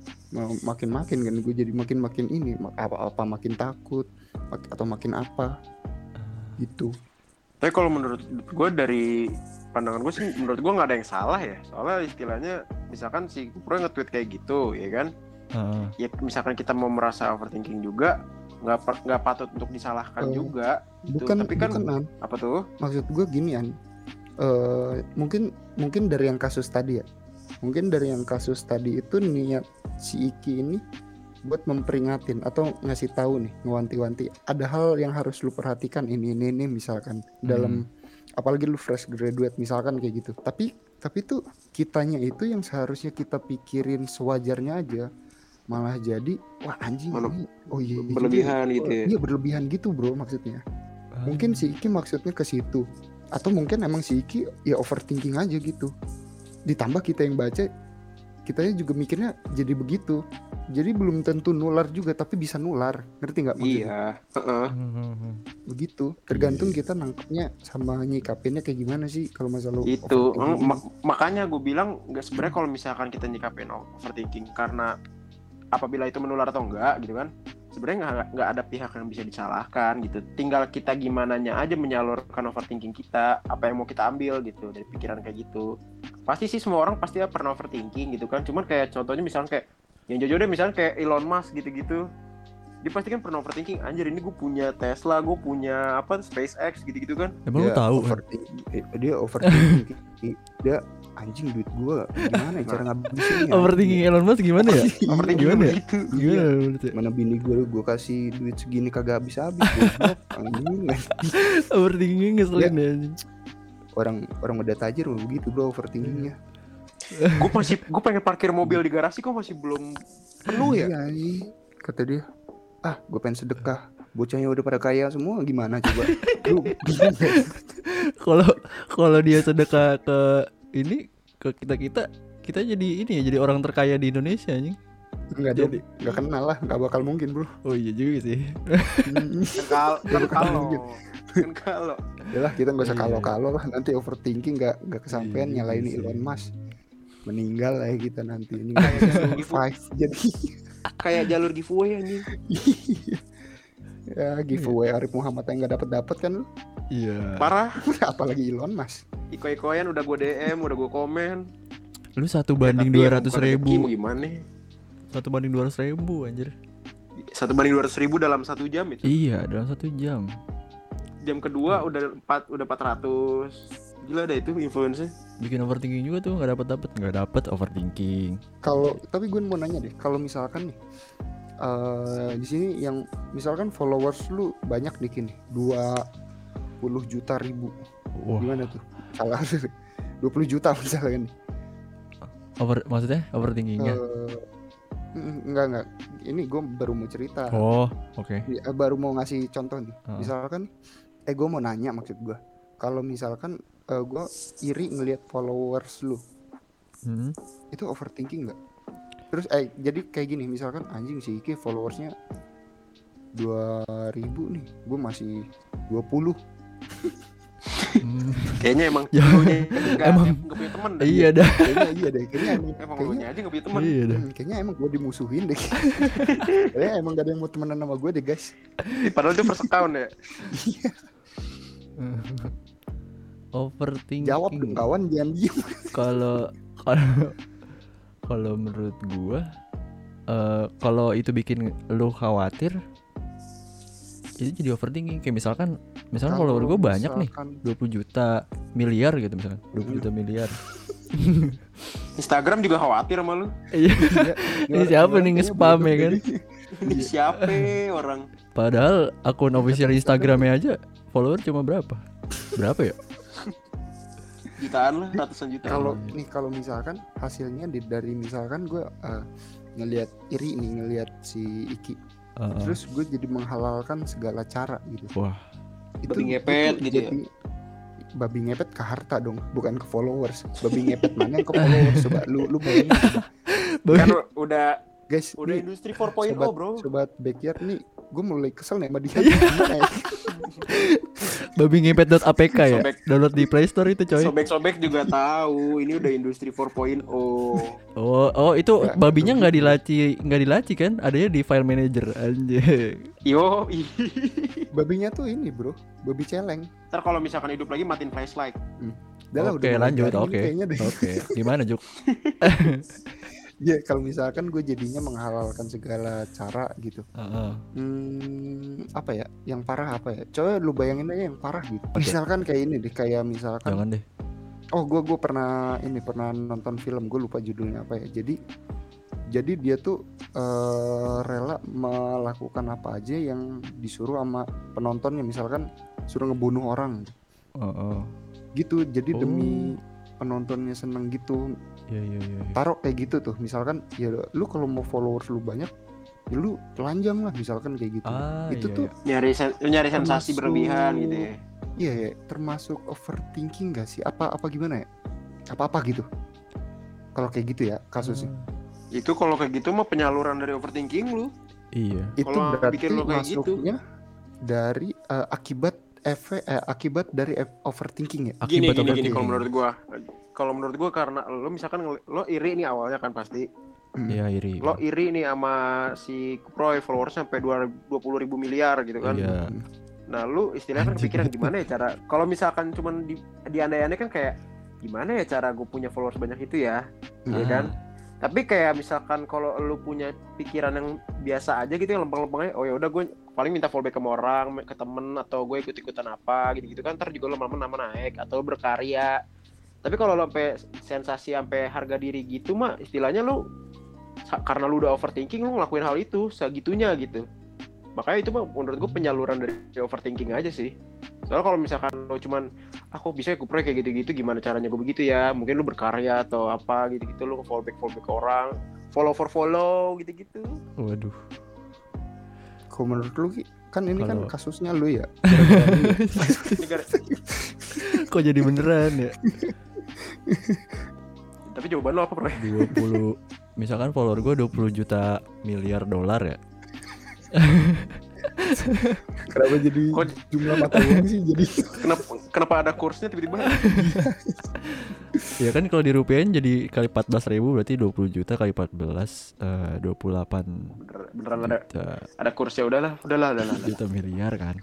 Makin makin kan gue jadi makin makin ini apa apa makin takut mak- atau makin apa. Gitu. Tapi kalau menurut gue dari pandangan gue sih menurut gue nggak ada yang salah ya. Soalnya istilahnya misalkan si Kupro nge-tweet kayak gitu, ya kan? Ah, Ya misalkan kita mau merasa overthinking juga, nggak nggak patut untuk disalahkan Oh. juga. Gitu. bukan Tapi kan- bukan An. Apa tuh? maksud gue gini an Eh, mungkin mungkin dari yang kasus tadi ya mungkin dari yang kasus tadi itu niat si Iki ini buat memperingatin atau ngasih tahu nih ngewanti-wanti ada hal yang harus lu perhatikan ini ini ini misalkan dalam apalagi lu fresh graduate misalkan kayak gitu. Tapi tapi tuh kitanya itu yang seharusnya kita pikirin sewajarnya aja. Malah jadi wah anjing Mana- ini oh iya iya berlebihan ya. gitu ya. iya berlebihan gitu bro maksudnya. Mungkin si Iki maksudnya ke situ. Atau mungkin emang si Iki ya overthinking aja gitu. Ditambah kita yang baca kitanya juga mikirnya jadi begitu jadi belum tentu nular juga tapi bisa nular. Ngerti nggak maksudnya? Iya. heeh. Hmm, hmm. begitu. Tergantung kita nangkepnya sama nyikapinnya kayak gimana sih kalau masalah itu. mak- makanya gue bilang nggak sebenarnya kalau misalkan kita nyikapin overthinking karena apabila itu menular atau enggak gitu kan sebenarnya nggak nggak ada pihak yang bisa disalahkan gitu. Tinggal kita gimana nya aja menyalurkan overthinking kita apa yang mau kita ambil gitu dari pikiran kayak gitu. Pasti sih semua orang pasti pernah overthinking gitu kan. Cuman kayak contohnya misalnya kayak yang jujur deh misalnya kayak Elon Musk gitu-gitu. Dia pasti kan pernah overthinking anjir ini gue punya Tesla gue punya apa SpaceX gitu-gitu kan. Emang lu Dia tahu kan? overthinking eh, dia overthinking. [laughs] Dia anjing duit gua gimana ya cara ngabisinnya overthinking Elon Musk gimana ya? [laughs] Overthinking gimana ya? begitu gimana menurut ya? mana bini gue gue kasih duit segini kagak habis habis [laughs] overthinking ngeselin ya anjing. orang orang udah tajir begitu bro overthinkingnya gue masih gue pengen parkir mobil di garasi kok masih belum penuh ya Iya, anjing. kata dia ah gue pengen sedekah bocahnya udah pada kaya semua gimana coba [laughs] lu kalau kalau dia sedekah ke ini ke kita kita kita jadi ini ya jadi orang terkaya di Indonesia anjing Enggak Jadi- enggak kenal lah, enggak bakal mungkin, Bro. oh iya juga sih Iya, kalau kalau mungkin. kan kalau Yalah, kita enggak usah Iya. kalau-kalau lah, nanti overthinking enggak enggak kesampaian Iya, nyalain iya. Elon Musk. Meninggal lah ya kita nanti. Ini nggak survive jadi. [laughs] Kayak jalur giveaway anjing. Ya giveaway Arif Muhammad yang enggak dapat dapat kan iya. Parah. [laughs] Apalagi Elon Musk. iko-ikoyan udah gue DM udah gue komen. Lu satu banding dua ratus rezeki ribu. gimana satu banding dua ratus ribu anjir. Satu banding dua ribu dalam satu jam itu? Iya dalam satu jam. Jam kedua udah empat udah 400 gila deh itu influence bikin overthinking juga tuh nggak dapat dapat nggak dapat overthinking. Kalau tapi gue mau nanya deh, kalau misalkan nih eh di sini yang misalkan followers lu banyak nih kini 20 juta ribu. Wah. Gimana tuh? Salah. [laughs] 20 juta misalkan nih. Over maksudnya overthinkingnya? Eh, mm, enggak enggak ini gue baru mau cerita. Oh oke. Iya, eh, baru mau ngasih contoh nih. Ah. misalkan eh gue mau nanya maksud gue. Kalau misalkan eh, gue iri ngelihat followers lu. Hmm. itu overthinking nggak? Terus eh jadi kayak gini misalkan anjing si Iki followersnya 2000 nih gue masih 20 Hmm. [laughs] kayaknya emang Ya, lu nya [laughs] nggak emang- nggak punya teman dah iya dah. [laughs] Kayaknya iya deh kayaknya emang emang kayaknya, nya aja nggak punya teman iya dah. Hmm, kayaknya emang gue dimusuhin deh. Kayaknya emang gak ada yang mau temenan sama gue deh guys. Padahal dia first account ya overthinking jawab dong kawan jangan diem [laughs] kalau kalau kalau menurut gua eh kalau itu bikin lu khawatir itu jadi overthinking kayak misalkan misalkan follower gua banyak nih misalkan- 20 juta miliar gitu misalkan 20 Hmm. juta miliar [laughs] Instagram juga khawatir sama lu iya [laughs] Iya, Ini siapa nih nge-spam ya kan? Ini siapa orang? Padahal akun official Instagramnya aja follower cuma berapa? Berapa ya? Jutaan lah, ratusan juta. kalau nih kalau misalkan hasilnya di, dari misalkan gue uh, ngelihat iri nih ngelihat si Iki Heeh. terus gue jadi menghalalkan segala cara gitu Wah, Babi ngepet itu gitu ya? jadi- babi ngepet ke harta dong bukan ke followers babi ngepet mana ke followers coba lu lu bayangin [laughs] kan udah guys udah nih, industri 4.0 sobat, bro. sobat backyard nih gue mulai kesel nih sama dia Iya. Ya? babi ngepet.apk ya? Sobek. Download di Play Store itu coy. Sobek-sobek juga tahu, ini udah industri 4.0 Oh, oh itu Ya, babinya nggak dilaci, nggak dilaci kan? Adanya di file manager anjir. Yo, babinya tuh ini bro babi celeng Ntar kalau misalkan hidup lagi matiin flashlight. Lah, Oke, udah mulai lanjut, oke. deh. Oke, gimana Juk? [laughs] Ya kalau misalkan gue jadinya menghalalkan segala cara gitu. Heeh. Hmm, apa ya? Yang parah apa ya? Coba lu bayangin aja yang parah gitu. Oke. Misalkan kayak ini deh, kayak misalkan Jangan deh. oh gue gue pernah ini pernah nonton film gue lupa judulnya apa ya. Jadi jadi dia tuh eh, rela melakukan apa aja yang disuruh sama penontonnya misalkan suruh ngebunuh orang Heeh. gitu. Jadi Oh. demi penontonnya seneng gitu Iya iya iya. iya. taruh kayak gitu tuh misalkan ya lu kalau mau followers lu banyak ya lu telanjang lah misalkan kayak gitu Ah, itu iya, tuh iya. Nyari sen- nyari sensasi Termasuk- berlebihan gitu ya. iya ya termasuk overthinking gak sih apa apa gimana ya apa apa gitu kalau kayak gitu ya kasusnya Itu kalau kayak gitu mah penyaluran dari overthinking lu. Iya. itu berarti bikin lu kayak gitu. masuknya dari eh, akibat efek eh, akibat dari overthinking ya Gini Akibat gini gini overthinking. kalau menurut gua. Kalau menurut gua karena lo misalkan lo iri nih awalnya kan pasti. Hmm. Iya iri. Lo iri nih sama si Kuproy followers sampai 20 ribu miliar gitu kan. Iya. Nah, lu istilahnya kan kepikiran gimana ya [laughs] cara kalau misalkan cuman di di andai-andai kan kayak gimana ya cara gue punya followers banyak itu ya, ya Ah. kan? Tapi kayak misalkan kalau lu punya pikiran yang biasa aja gitu yang lempeng-lempeng aja, oh ya udah gue paling minta fallback ke orang, ke temen atau gue ikut-ikutan apa gitu-gitu kan ntar juga lama-lama nama naik atau berkarya. Tapi kalau lo sampai sensasi sampai harga diri gitu mah istilahnya lu sa- karena lu udah overthinking lu ngelakuin hal itu segitunya gitu makanya itu mah menurut gue penyaluran dari overthinking aja sih soalnya kalau misalkan lo cuman aku bisa ya kuproy kayak gitu-gitu gimana caranya gue begitu ya mungkin lu berkarya atau apa gitu-gitu lu fallback fallback ke orang follow for follow gitu-gitu Waduh. kalau menurut lu Ki, kan ini kan Kalau- kasusnya lu ya [laughs] ya. Kok jadi beneran ya? [laughs] tapi jawaban lo apa bro? 20 misalkan follower gue 20 juta miliar dolar ya. [laughs] kenapa jadi Kok- jumlah mata uang sih jadi? Kenapa kenapa ada kursnya tiba-tiba? [laughs] Ya kan kalau dirupiahin jadi kali 14 ribu berarti 20 juta kali 14 eh, 28 Bener- beneran ada ada kursnya. Udahlah udahlah udahlah juta miliar kan.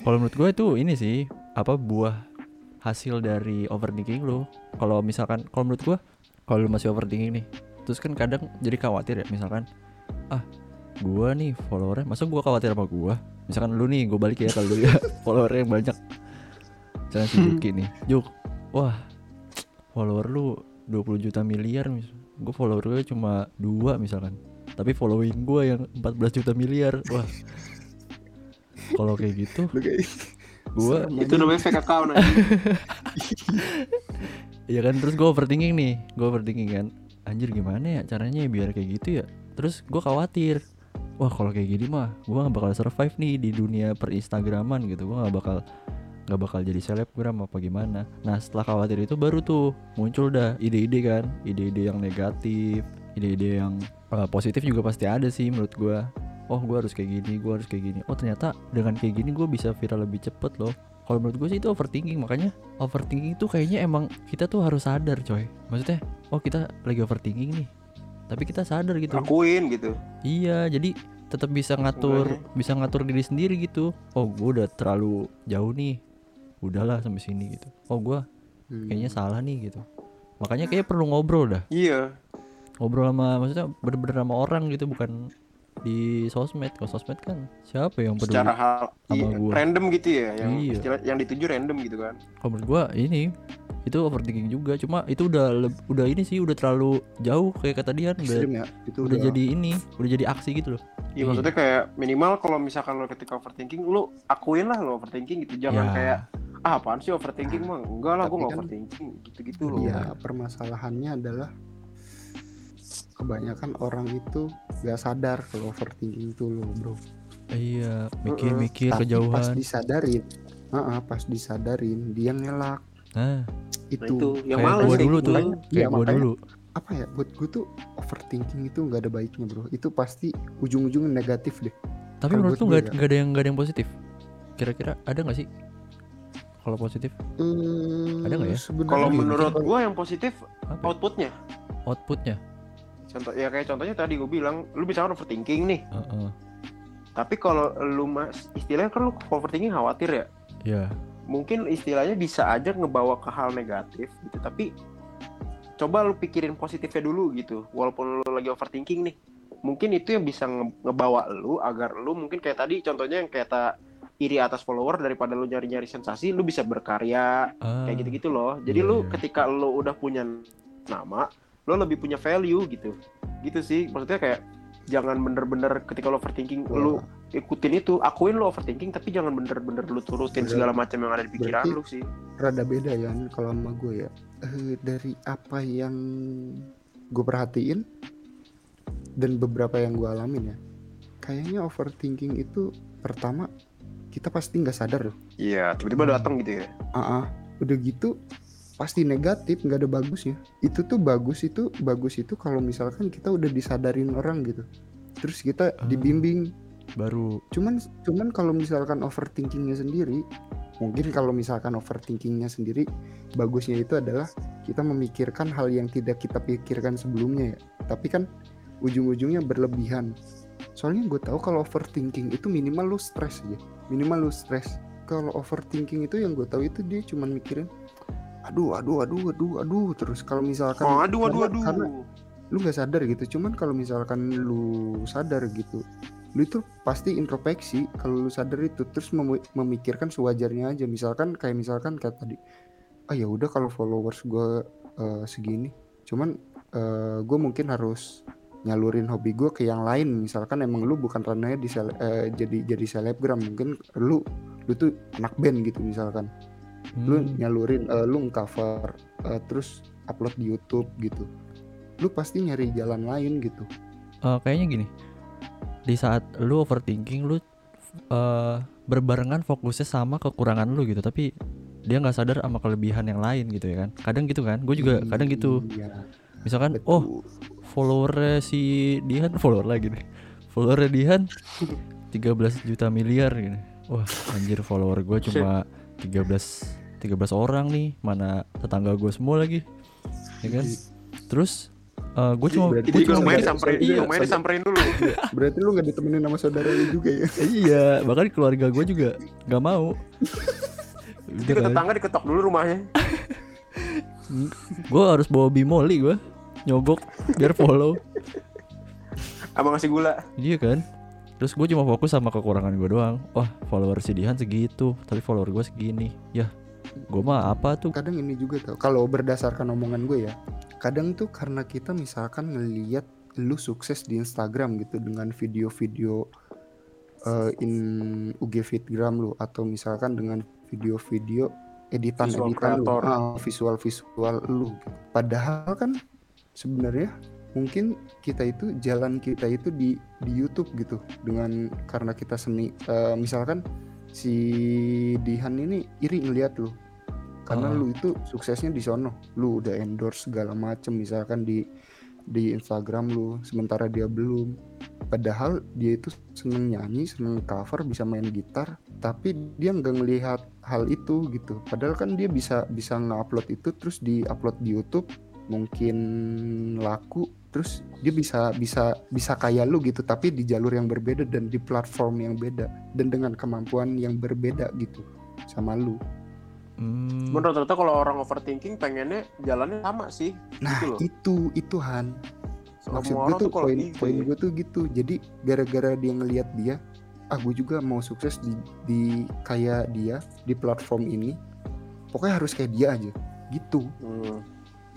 Kalau menurut gue itu ini sih apa buah hasil dari overthinking lu. Kalau misalkan kalau menurut gue kalau lu masih overthinking nih, terus kan kadang jadi khawatir ya misalkan ah gua nih followernya masa gua khawatir sama gua? Misalkan lu nih gue balik ya kalau ya [laughs] followernya yang banyak. Misalkan si Juki nih Juk wah follower lu 20 juta miliar gue follower gue cuma dua misalkan tapi following gue yang 14 juta miliar wah. Kalau kayak gitu gue itu namanya fake account [laughs] aja. ya kan terus gue overthinking nih. Gue overthinking kan anjir gimana ya caranya ya biar kayak gitu ya. Terus gue khawatir wah kalau kayak gini mah gue gak bakal survive nih di dunia per Instagraman gitu. Gue gak bakal nggak bakal jadi selebgram apa gimana. Nah setelah khawatir itu baru tuh muncul dah ide-ide kan. Ide-ide yang negatif ide-ide yang uh, positif juga pasti ada sih menurut gue oh gue harus kayak gini gue harus kayak gini. Oh ternyata dengan kayak gini gue bisa viral lebih cepet loh. Kalau menurut gue sih itu overthinking makanya overthinking itu kayaknya emang kita tuh harus sadar coy. Maksudnya oh kita lagi overthinking nih tapi kita sadar gitu. Lakuin gitu. Iya jadi tetap bisa ngatur bisa ngatur diri sendiri gitu. Oh gue udah terlalu jauh nih. Udahlah sampai sini gitu. Oh gue Hmm. kayaknya salah nih gitu. Makanya kayak perlu ngobrol dah. Iya. Ngobrol sama maksudnya bener-bener sama orang gitu bukan di sosmed. Kalau sosmed kan siapa yang peduli secara hal sama iya, gua. random gitu ya yang Iya. istilah- yang dituju random gitu kan. Kalau menurut gua ini itu overthinking juga. Cuma itu udah udah ini sih udah terlalu jauh kayak kata dia udah ya itu udah jadi ini udah jadi aksi gitu loh. Iya maksudnya kayak minimal kalau misalkan lo ketika overthinking lu akuin lah lo overthinking gitu. Jangan Ya. kayak ah apaan sih overthinking mah? Enggak lah gue nggak kan- overthinking gitu-gitu loh. Iya, permasalahannya adalah kebanyakan orang itu gak sadar kalau overthinking itu loh, bro. iya mikir-mikir Tapi pas kejauhan disadarin, Heeh, pas disadarin dia ngelak. nah Itu, Nah, itu yang kayak males gua kayak dulu tuh kayak gua makanya- dulu apa ya? Buat gue tuh overthinking itu nggak ada baiknya, bro. Itu pasti ujung-ujungnya negatif deh. tapi menurut lu gue nggak ya. nggak ada yang nggak ada yang positif kira-kira ada nggak sih kalau positif Hmm, Ada nggak ya? Kalau menurut gua yang positif apa ya? outputnya. outputnya Contoh ya kayak contohnya tadi gue bilang, lu bisa overthinking nih. Heeh. Tapi kalau lu mas istilahnya kan lu overthinking khawatir ya. ya Mungkin istilahnya bisa aja ngebawa ke hal negatif gitu. Tapi coba lu pikirin positifnya dulu gitu. Walaupun lu lagi overthinking nih, mungkin itu yang bisa nge- ngebawa lu agar lu mungkin kayak tadi contohnya yang kayak ta- iri atas follower daripada lu nyari-nyari sensasi, lu bisa berkarya Ah, kayak gitu-gitu loh. Jadi Iya, lu iya. ketika lu udah punya nama, lu lebih punya value gitu. Gitu sih. Maksudnya kayak jangan bener-bener ketika lu overthinking Wah, lu ikutin itu, akuin lu overthinking tapi jangan bener-bener lu turutin Berarti- segala macam yang ada di pikiran berarti- lu sih. rada beda ya kalau sama gue ya. Eh, dari apa yang gue perhatiin dan beberapa yang gue alamin ya. Kayaknya overthinking itu pertama kita pasti nggak sadar loh. Iya, tiba-tiba datang gitu ya. Ah, ah. udah gitu pasti negatif nggak ada bagusnya. Itu tuh bagus itu bagus itu kalau misalkan kita udah disadarin orang gitu. Terus kita Ah. dibimbing. Baru. Cuman cuman kalau misalkan overthinkingnya sendiri mungkin kalau misalkan overthinkingnya sendiri bagusnya itu adalah kita memikirkan hal yang tidak kita pikirkan sebelumnya ya. Tapi kan ujung-ujungnya berlebihan. Soalnya gue tahu kalau overthinking itu minimal lu stres ya minimal lu stres kalau overthinking itu yang gue tahu itu dia cuman mikirin aduh aduh aduh aduh aduh terus kalau misalkan Oh, aduh aduh karena- aduh. karena lu nggak sadar gitu cuman kalau misalkan lu sadar gitu lu itu pasti introspeksi kalau lu sadar itu terus mem- memikirkan sewajarnya aja. Misalkan kayak misalkan kayak tadi ah ya udah kalau followers gue segini cuman gue mungkin harus nyalurin hobi gue ke yang lain. Misalkan emang lu bukan ranahnya di sele- eh, jadi jadi selebgram mungkin lu lu tuh anak band gitu misalkan lu Hmm, nyalurin eh, lu cover terus upload di YouTube gitu. Lu pasti nyari jalan lain gitu. Eh, kayaknya gini. Di saat lu overthinking lu eh, berbarengan fokusnya sama kekurangan lu gitu. Tapi dia nggak sadar sama kelebihan yang lain gitu ya kan. Kadang gitu kan. Gue juga kadang gitu. Iya, misalkan betul. oh followernya si Dian [laughs] follower lagi nih. Followernya Dian 13 [laughs] juta miliar gitu wah anjir follower gue cuma 13 13 orang nih mana tetangga gue semua lagi ya kan? Terus gue cuma Berarti gue cuma mikir- disamperin, iya, rumahnya disamperin dulu. [laughs] berarti lu nggak ditemenin sama saudara lu juga ya? Iya bahkan keluarga gue juga nggak mau. Jadi Udah ke kan. tetangga diketok dulu rumahnya. [laughs] gue harus bawa bimoli gue nyogok biar follow. Abang ngasih gula. iya kan? Terus gue cuma fokus sama kekurangan gue doang. Wah follower si Dihan segitu tapi follower gue segini. Ya gue mah apa tuh kadang ini juga tau kalau berdasarkan omongan gue ya kadang tuh karena kita misalkan ngeliat lu sukses di Instagram gitu dengan video-video eh, in UG Fitgram lu atau misalkan dengan video-video editan Visual editan lu creator. ah, visual visual lu gitu. padahal kan sebenarnya mungkin kita itu jalan kita itu di di YouTube gitu dengan karena kita seni eh, misalkan si Dihan ini iri ngeliat lu. Karena Ah. lu itu suksesnya di sono. Lu udah endorse segala macem misalkan di di Instagram lu sementara dia belum. Padahal dia itu seneng nyanyi seneng cover bisa main gitar tapi dia nggak ngelihat hal itu gitu. Padahal kan dia bisa bisa nge-upload itu terus di upload di YouTube mungkin laku terus dia bisa bisa bisa kayak lu gitu tapi di jalur yang berbeda dan di platform yang beda. Dan dengan kemampuan yang berbeda gitu sama lu. Hmm, Cuman rata-rata kalau orang overthinking pengennya jalannya sama sih. nah Gitu loh. itu itu Han. Maksud Semua gue orang tuh tuh kalau poin gitu poin gue tuh gitu. Jadi gara-gara dia ngelihat dia ah gue juga mau sukses di di kayak dia di platform ini. Pokoknya harus kayak dia aja. Gitu. Hmm.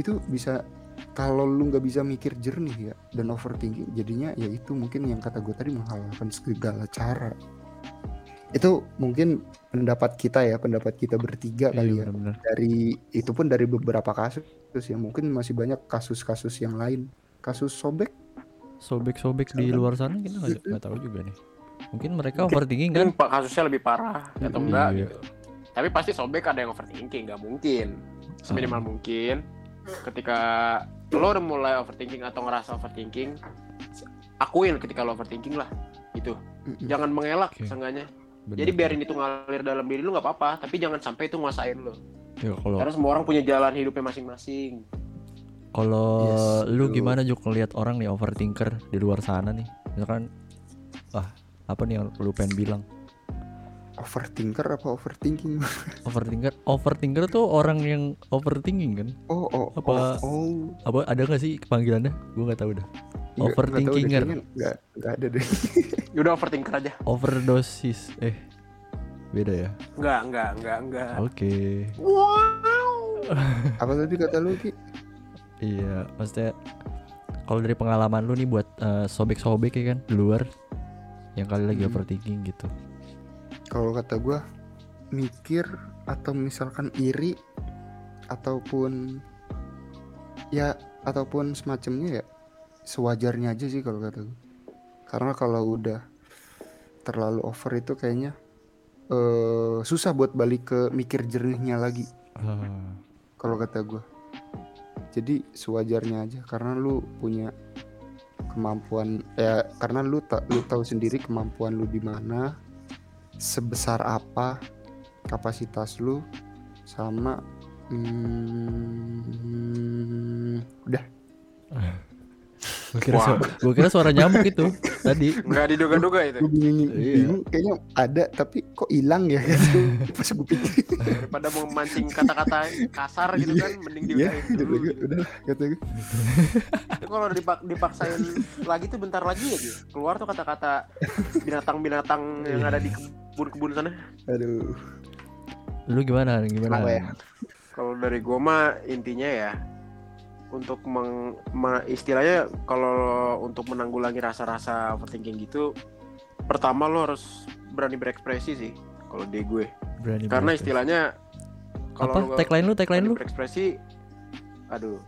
itu bisa kalau lu nggak bisa mikir jernih ya dan overthinking jadinya ya itu mungkin yang kata gue tadi menghalalkan segala cara itu mungkin pendapat kita ya pendapat kita bertiga kali Iya, ya bener-bener. dari itu pun dari beberapa kasus ya mungkin masih banyak kasus-kasus yang lain kasus sobek Sobek-sobek di Kan- luar sana kita nggak tahu juga nih. Mungkin mereka overthinking kan? Mungkin pak kasusnya lebih parah atau enggak Iya. gitu. Tapi pasti sobek ada yang overthinking, nggak mungkin. Seminimal Ah. mungkin. Ketika lo udah mulai overthinking atau ngerasa overthinking, akuin ketika lo overthinking lah, gitu. Jangan mengelak, seenggaknya. Bener. Jadi biarin itu ngalir dalam diri lu nggak apa-apa, tapi jangan sampai itu nguasain lo. Ya, kalau Karena semua orang punya jalan hidupnya masing-masing. kalau Yes, lu gimana juga ngeliat orang nih overthinker di luar sana nih. Misalkan wah, apa nih yang lu pengen bilang? Overthinker apa overthinking [laughs] Overthinker, overthinker tuh orang yang overthinking kan? oh oh Apa- oh, oh. Apa ada nggak sih panggilannya? Gue nggak tahu dah. Overthinkinger. nggak nggak ada deh [laughs] Yaudah overthinker aja. Overdosis. Eh, beda ya. Enggak, enggak, enggak, enggak. Oke. Wow. apa tadi kata lu ki Iya, maksudnya kalau dari pengalaman lu nih buat eh, sobek-sobek ya kan di luar yang kali lagi Hmm. overthinking gitu. Kalau kata gua mikir atau misalkan iri ataupun ya ataupun semacamnya ya sewajarnya aja sih kalau kata gua. Karena kalau udah terlalu over itu kayaknya eh susah buat balik ke mikir jernihnya lagi. Ah, kalau kata gua. Jadi sewajarnya aja karena lu punya kemampuan ya karena lu tak lu tahu sendiri kemampuan lu di mana sebesar apa kapasitas lu sama hmm, udah [laughs] Gue kira, suara, gua kira suara nyamuk itu tadi. Enggak diduga-duga itu. gue bingung, Iya. bingung kayaknya ada tapi kok hilang ya gitu pas gue pikir daripada mau memancing kata-kata kasar gitu kan mending ya diudahin udah dulu udah lah, kata gue Tapi kalau dipak dipaksain lagi tuh bentar lagi aja keluar tuh kata-kata binatang-binatang yang ada di kebun-kebun sana aduh Lu gimana? Gimana? Ya? kalau dari gua mah intinya ya untuk meng, me- istilahnya kalau untuk menanggulangi rasa-rasa overthinking gitu pertama lo harus berani berekspresi sih kalau di gue Berani karena berekspresi. istilahnya apa? kalau lo Tagline lu, tagline berani lu? berekspresi aduh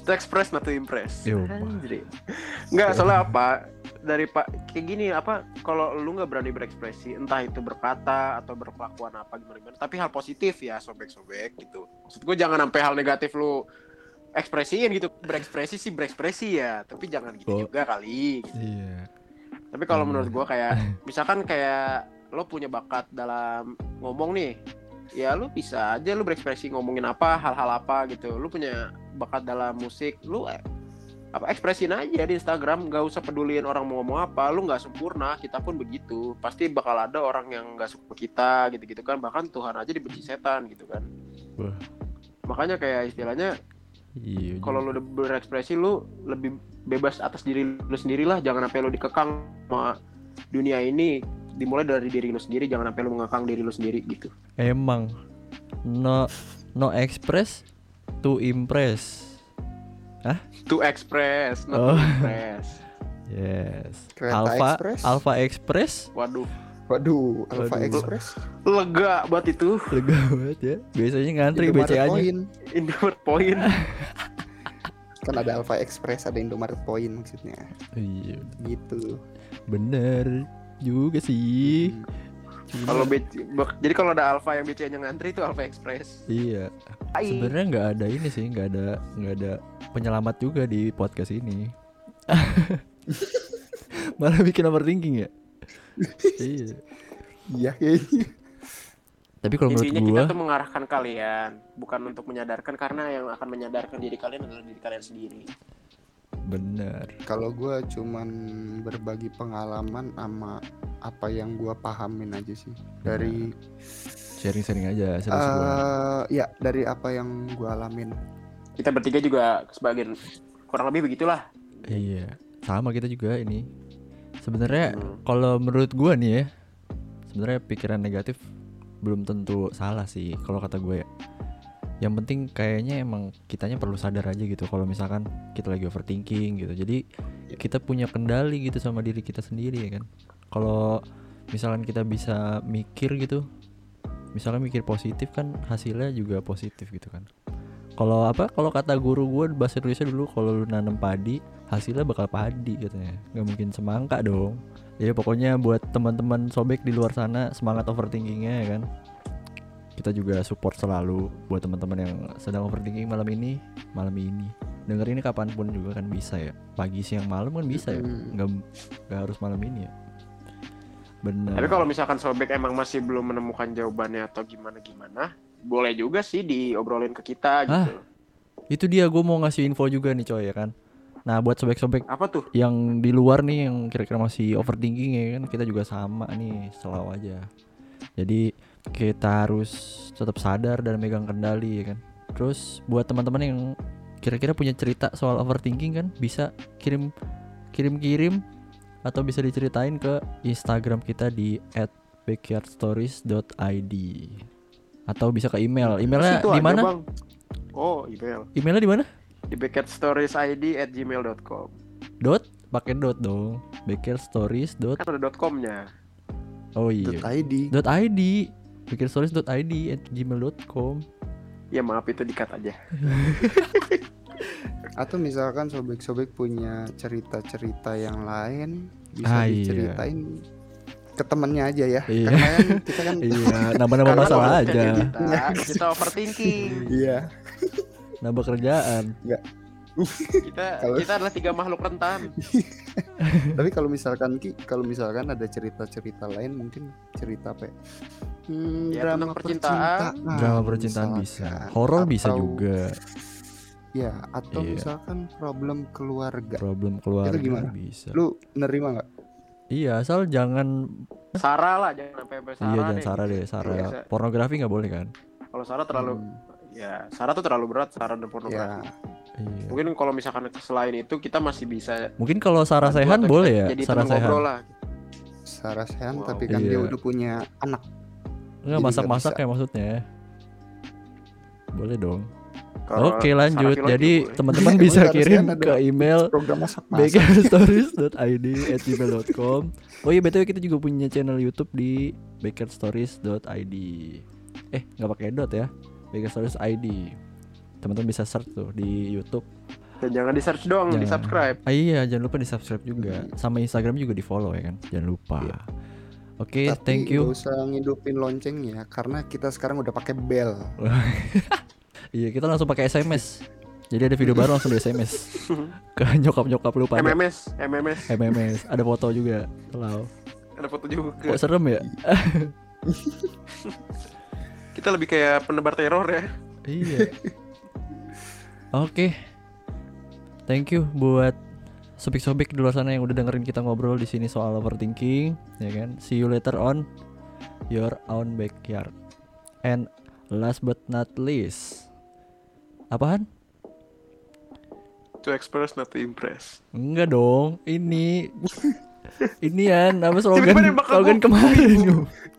to express not to impress Anjir. nggak soalnya apa dari pak kayak gini apa kalau lu nggak berani berekspresi entah itu berkata atau berkelakuan apa gimana gimana tapi hal positif ya sobek-sobek gitu maksud gue jangan sampai hal negatif lu ekspresiin gitu berekspresi sih berekspresi ya tapi jangan gitu Oh. juga kali gitu. Iya. tapi kalau Hmm. menurut gua kayak [laughs] misalkan kayak lo punya bakat dalam ngomong nih ya lu bisa aja lu berekspresi ngomongin apa hal-hal apa gitu lu punya bakat dalam musik lu eh, apa ekspresin aja di Instagram nggak usah peduliin orang mau ngomong apa lu nggak sempurna kita pun begitu pasti bakal ada orang yang nggak suka kita gitu-gitu kan bahkan Tuhan aja dibenci setan gitu kan Wah. makanya kayak istilahnya Iya. kalau lu udah berekspresi lu lebih bebas atas diri lu sendiri lah jangan sampai lu dikekang sama dunia ini dimulai dari diri lu sendiri jangan sampai lu mengekang diri lu sendiri gitu Emang no no express to impress. to express not Oh. to impress Yes. Kereta Alpha Express. Alpha Express waduh waduh Alpha Waduh. Express lega banget itu lega banget ya. Biasanya ngantri BCA-nya. Point. Indomaret Point [laughs] kan ada Alpha Express ada Indomaret Point maksudnya Iya, gitu bener juga sih. Hmm. Kalau jadi kalau ada Alfa yang BC nya ngantri itu Alfa Express Iya. Sebenarnya nggak ada ini sih, nggak ada nggak ada penyelamat juga di podcast ini. [laughs] [laughs] Malah bikin overthinking ya. Iya. iya kayaknya. Tapi kalau menurut intinya gua, kita tuh mengarahkan kalian bukan untuk menyadarkan karena yang akan menyadarkan diri kalian adalah diri kalian sendiri. Bener. kalau gua cuman berbagi pengalaman sama apa yang gua pahamin aja sih. Dari Sharing-sharing aja eh ya dari apa yang gua alamin. Kita bertiga juga sebagian kurang lebih begitulah. Iya, sama kita juga ini. Sebenarnya Hmm. kalau menurut gua nih ya, sebenarnya pikiran negatif belum tentu salah sih kalau kata gue ya. yang penting kayaknya emang kitanya perlu sadar aja gitu kalau misalkan kita lagi overthinking gitu jadi kita punya kendali gitu sama diri kita sendiri ya kan kalau misalkan kita bisa mikir gitu misalnya mikir positif kan hasilnya juga positif gitu kan kalau apa kalau kata guru gue bahasa Indonesia dulu kalau lu nanam padi hasilnya bakal padi katanya. Nggak mungkin semangka dong. Ya pokoknya buat teman-teman sobek di luar sana semangat overthinkingnya ya kan. Kita juga support selalu buat teman-teman yang sedang overthinking malam ini malam ini. Dengerin ini kapan pun juga kan bisa ya. Pagi siang malam kan bisa ya. Nggak nggak harus malam ini ya. Benar. Tapi kalau misalkan sobek emang masih belum menemukan jawabannya atau gimana gimana, boleh juga sih diobrolin ke kita gitu. itu dia gue mau ngasih info juga nih coy ya kan nah buat sobek-sobek Apa tuh? yang di luar nih yang kira-kira masih overthinking ya kan kita juga sama nih selalu aja jadi kita harus tetap sadar dan megang kendali ya kan terus buat teman-teman yang kira-kira punya cerita soal overthinking kan bisa kirim kirim-kirim atau bisa diceritain ke Instagram kita di @backyardstories.id atau bisa ke email emailnya di mana. Oh, email. emailnya di mana Di backyardstoriesid at gmail.com. dot pakai dot dong backyardstories dot Kan ada .com-nya. oh iya .id dot id pikirstories.id at gmail.com Ya maaf itu dikat aja. [laughs] atau misalkan sobek-sobek punya cerita-cerita yang lain bisa Ah, iya. diceritain ke temennya aja ya Iya. karena kan kita kan iya nambah-nambah [laughs] Karena masalah aja Kita, kita overthinking. iya nambah kerjaan [laughs] Kita Kalau- kita adalah tiga makhluk rentan. [laughs] tapi kalau misalkan Ki kalau misalkan ada cerita-cerita lain mungkin cerita apa ya? Hmm, Ya, drama tentang percintaan. drama percintaan bisa. Horor bisa Atau- juga. Ya atau Iya. misalkan problem keluarga. Problem keluarga gimana? bisa. Lu nerima nggak? Iya asal jangan Sarah lah, jangan sampai sampai Sarah iya jangan deh. Sarah deh Sarah. Iya, pornografi nggak boleh kan? Kalau Sarah terlalu Hmm, ya Sarah tuh terlalu berat Sarah dan ya pornografi. iya. Mungkin kalau misalkan selain itu kita masih bisa mungkin kalau Sarah Sehan boleh ya Jadi Sarah Sehan. lah. Sarah Sehan Wow. tapi kan dia Iya. udah punya anak. Nggak Jadi masak-masak ya maksudnya. Boleh dong. Kalau Oke lanjut. Jadi teman-teman Oh, bisa kirim ke email bakerstories.id at gmail.com Oh iya btw kita juga punya channel YouTube di bakerstories.id Eh nggak pakai dot ya bakerstories.id Teman-teman bisa search tuh di YouTube Dan jangan di search dong, di Jangan. subscribe. ah, Iya jangan lupa di subscribe juga Sama Instagram juga di follow ya kan Jangan lupa Iya. Oke Tapi thank you nggak usah ngidupin loncengnya karena kita sekarang udah pakai bell. [laughs] Iya kita langsung pakai SMS Jadi ada video baru langsung di SMS [laughs] Ke nyokap-nyokap lu pada MMS, MMS. MMS Ada foto juga Halo Ada foto juga. Kok serem ya [laughs] Kita lebih kayak penebar teror ya. Iya. [laughs] Oke. Thank you buat sobik-sobik di luar sana yang udah dengerin kita ngobrol di sini soal overthinking, ya kan? See you later on your own backyard. And last but not least, apaan? To express not to impress. Enggak dong, ini [laughs] Inian apa slogan slogan kemarin [laughs]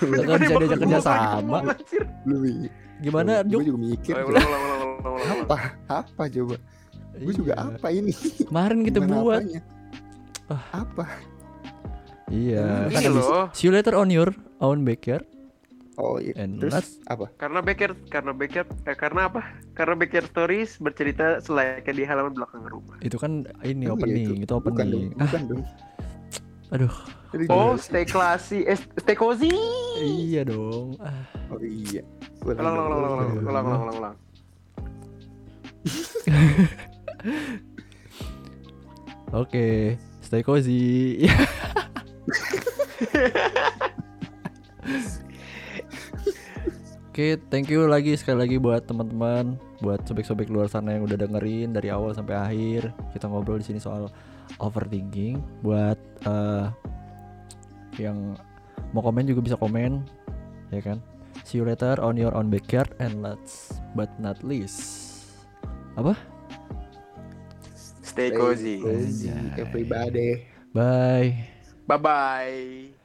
Jangan bisa diajak kerja sama. Gimana, Juk? Gue juga mikir. Apa? Apa coba? Gue juga iya. apa ini? Kemarin kita buat. Ah. Apa? Iya. iya kan ini loh. See you later on your own backyard. Oh iya. And Terus last, apa? Karena backyard, karena backyard, eh, karena apa? Karena backyard stories bercerita selayaknya di halaman belakang rumah. Itu kan ini oh, opening, iya, itu. itu opening. Bukan dong, bukan ah. dong. Aduh, Oh, stay classy, eh, stay cozy. iya dong. Ah, Oh iya. Ulang, ulang, ulang, ulang, ulang, ulang, ulang, ulang, ulang. [laughs] Oke, stay cozy. [laughs] Oke, thank you lagi sekali lagi buat teman-teman, buat sobek-sobek luar sana yang udah dengerin dari awal sampai akhir. Kita ngobrol di sini soal overthinking. Buat eh, yang mau komen juga bisa komen, ya kan? See you later on your own backyard and last but not least. Stay cozy. Cozy, everybody. Bye. Bye bye.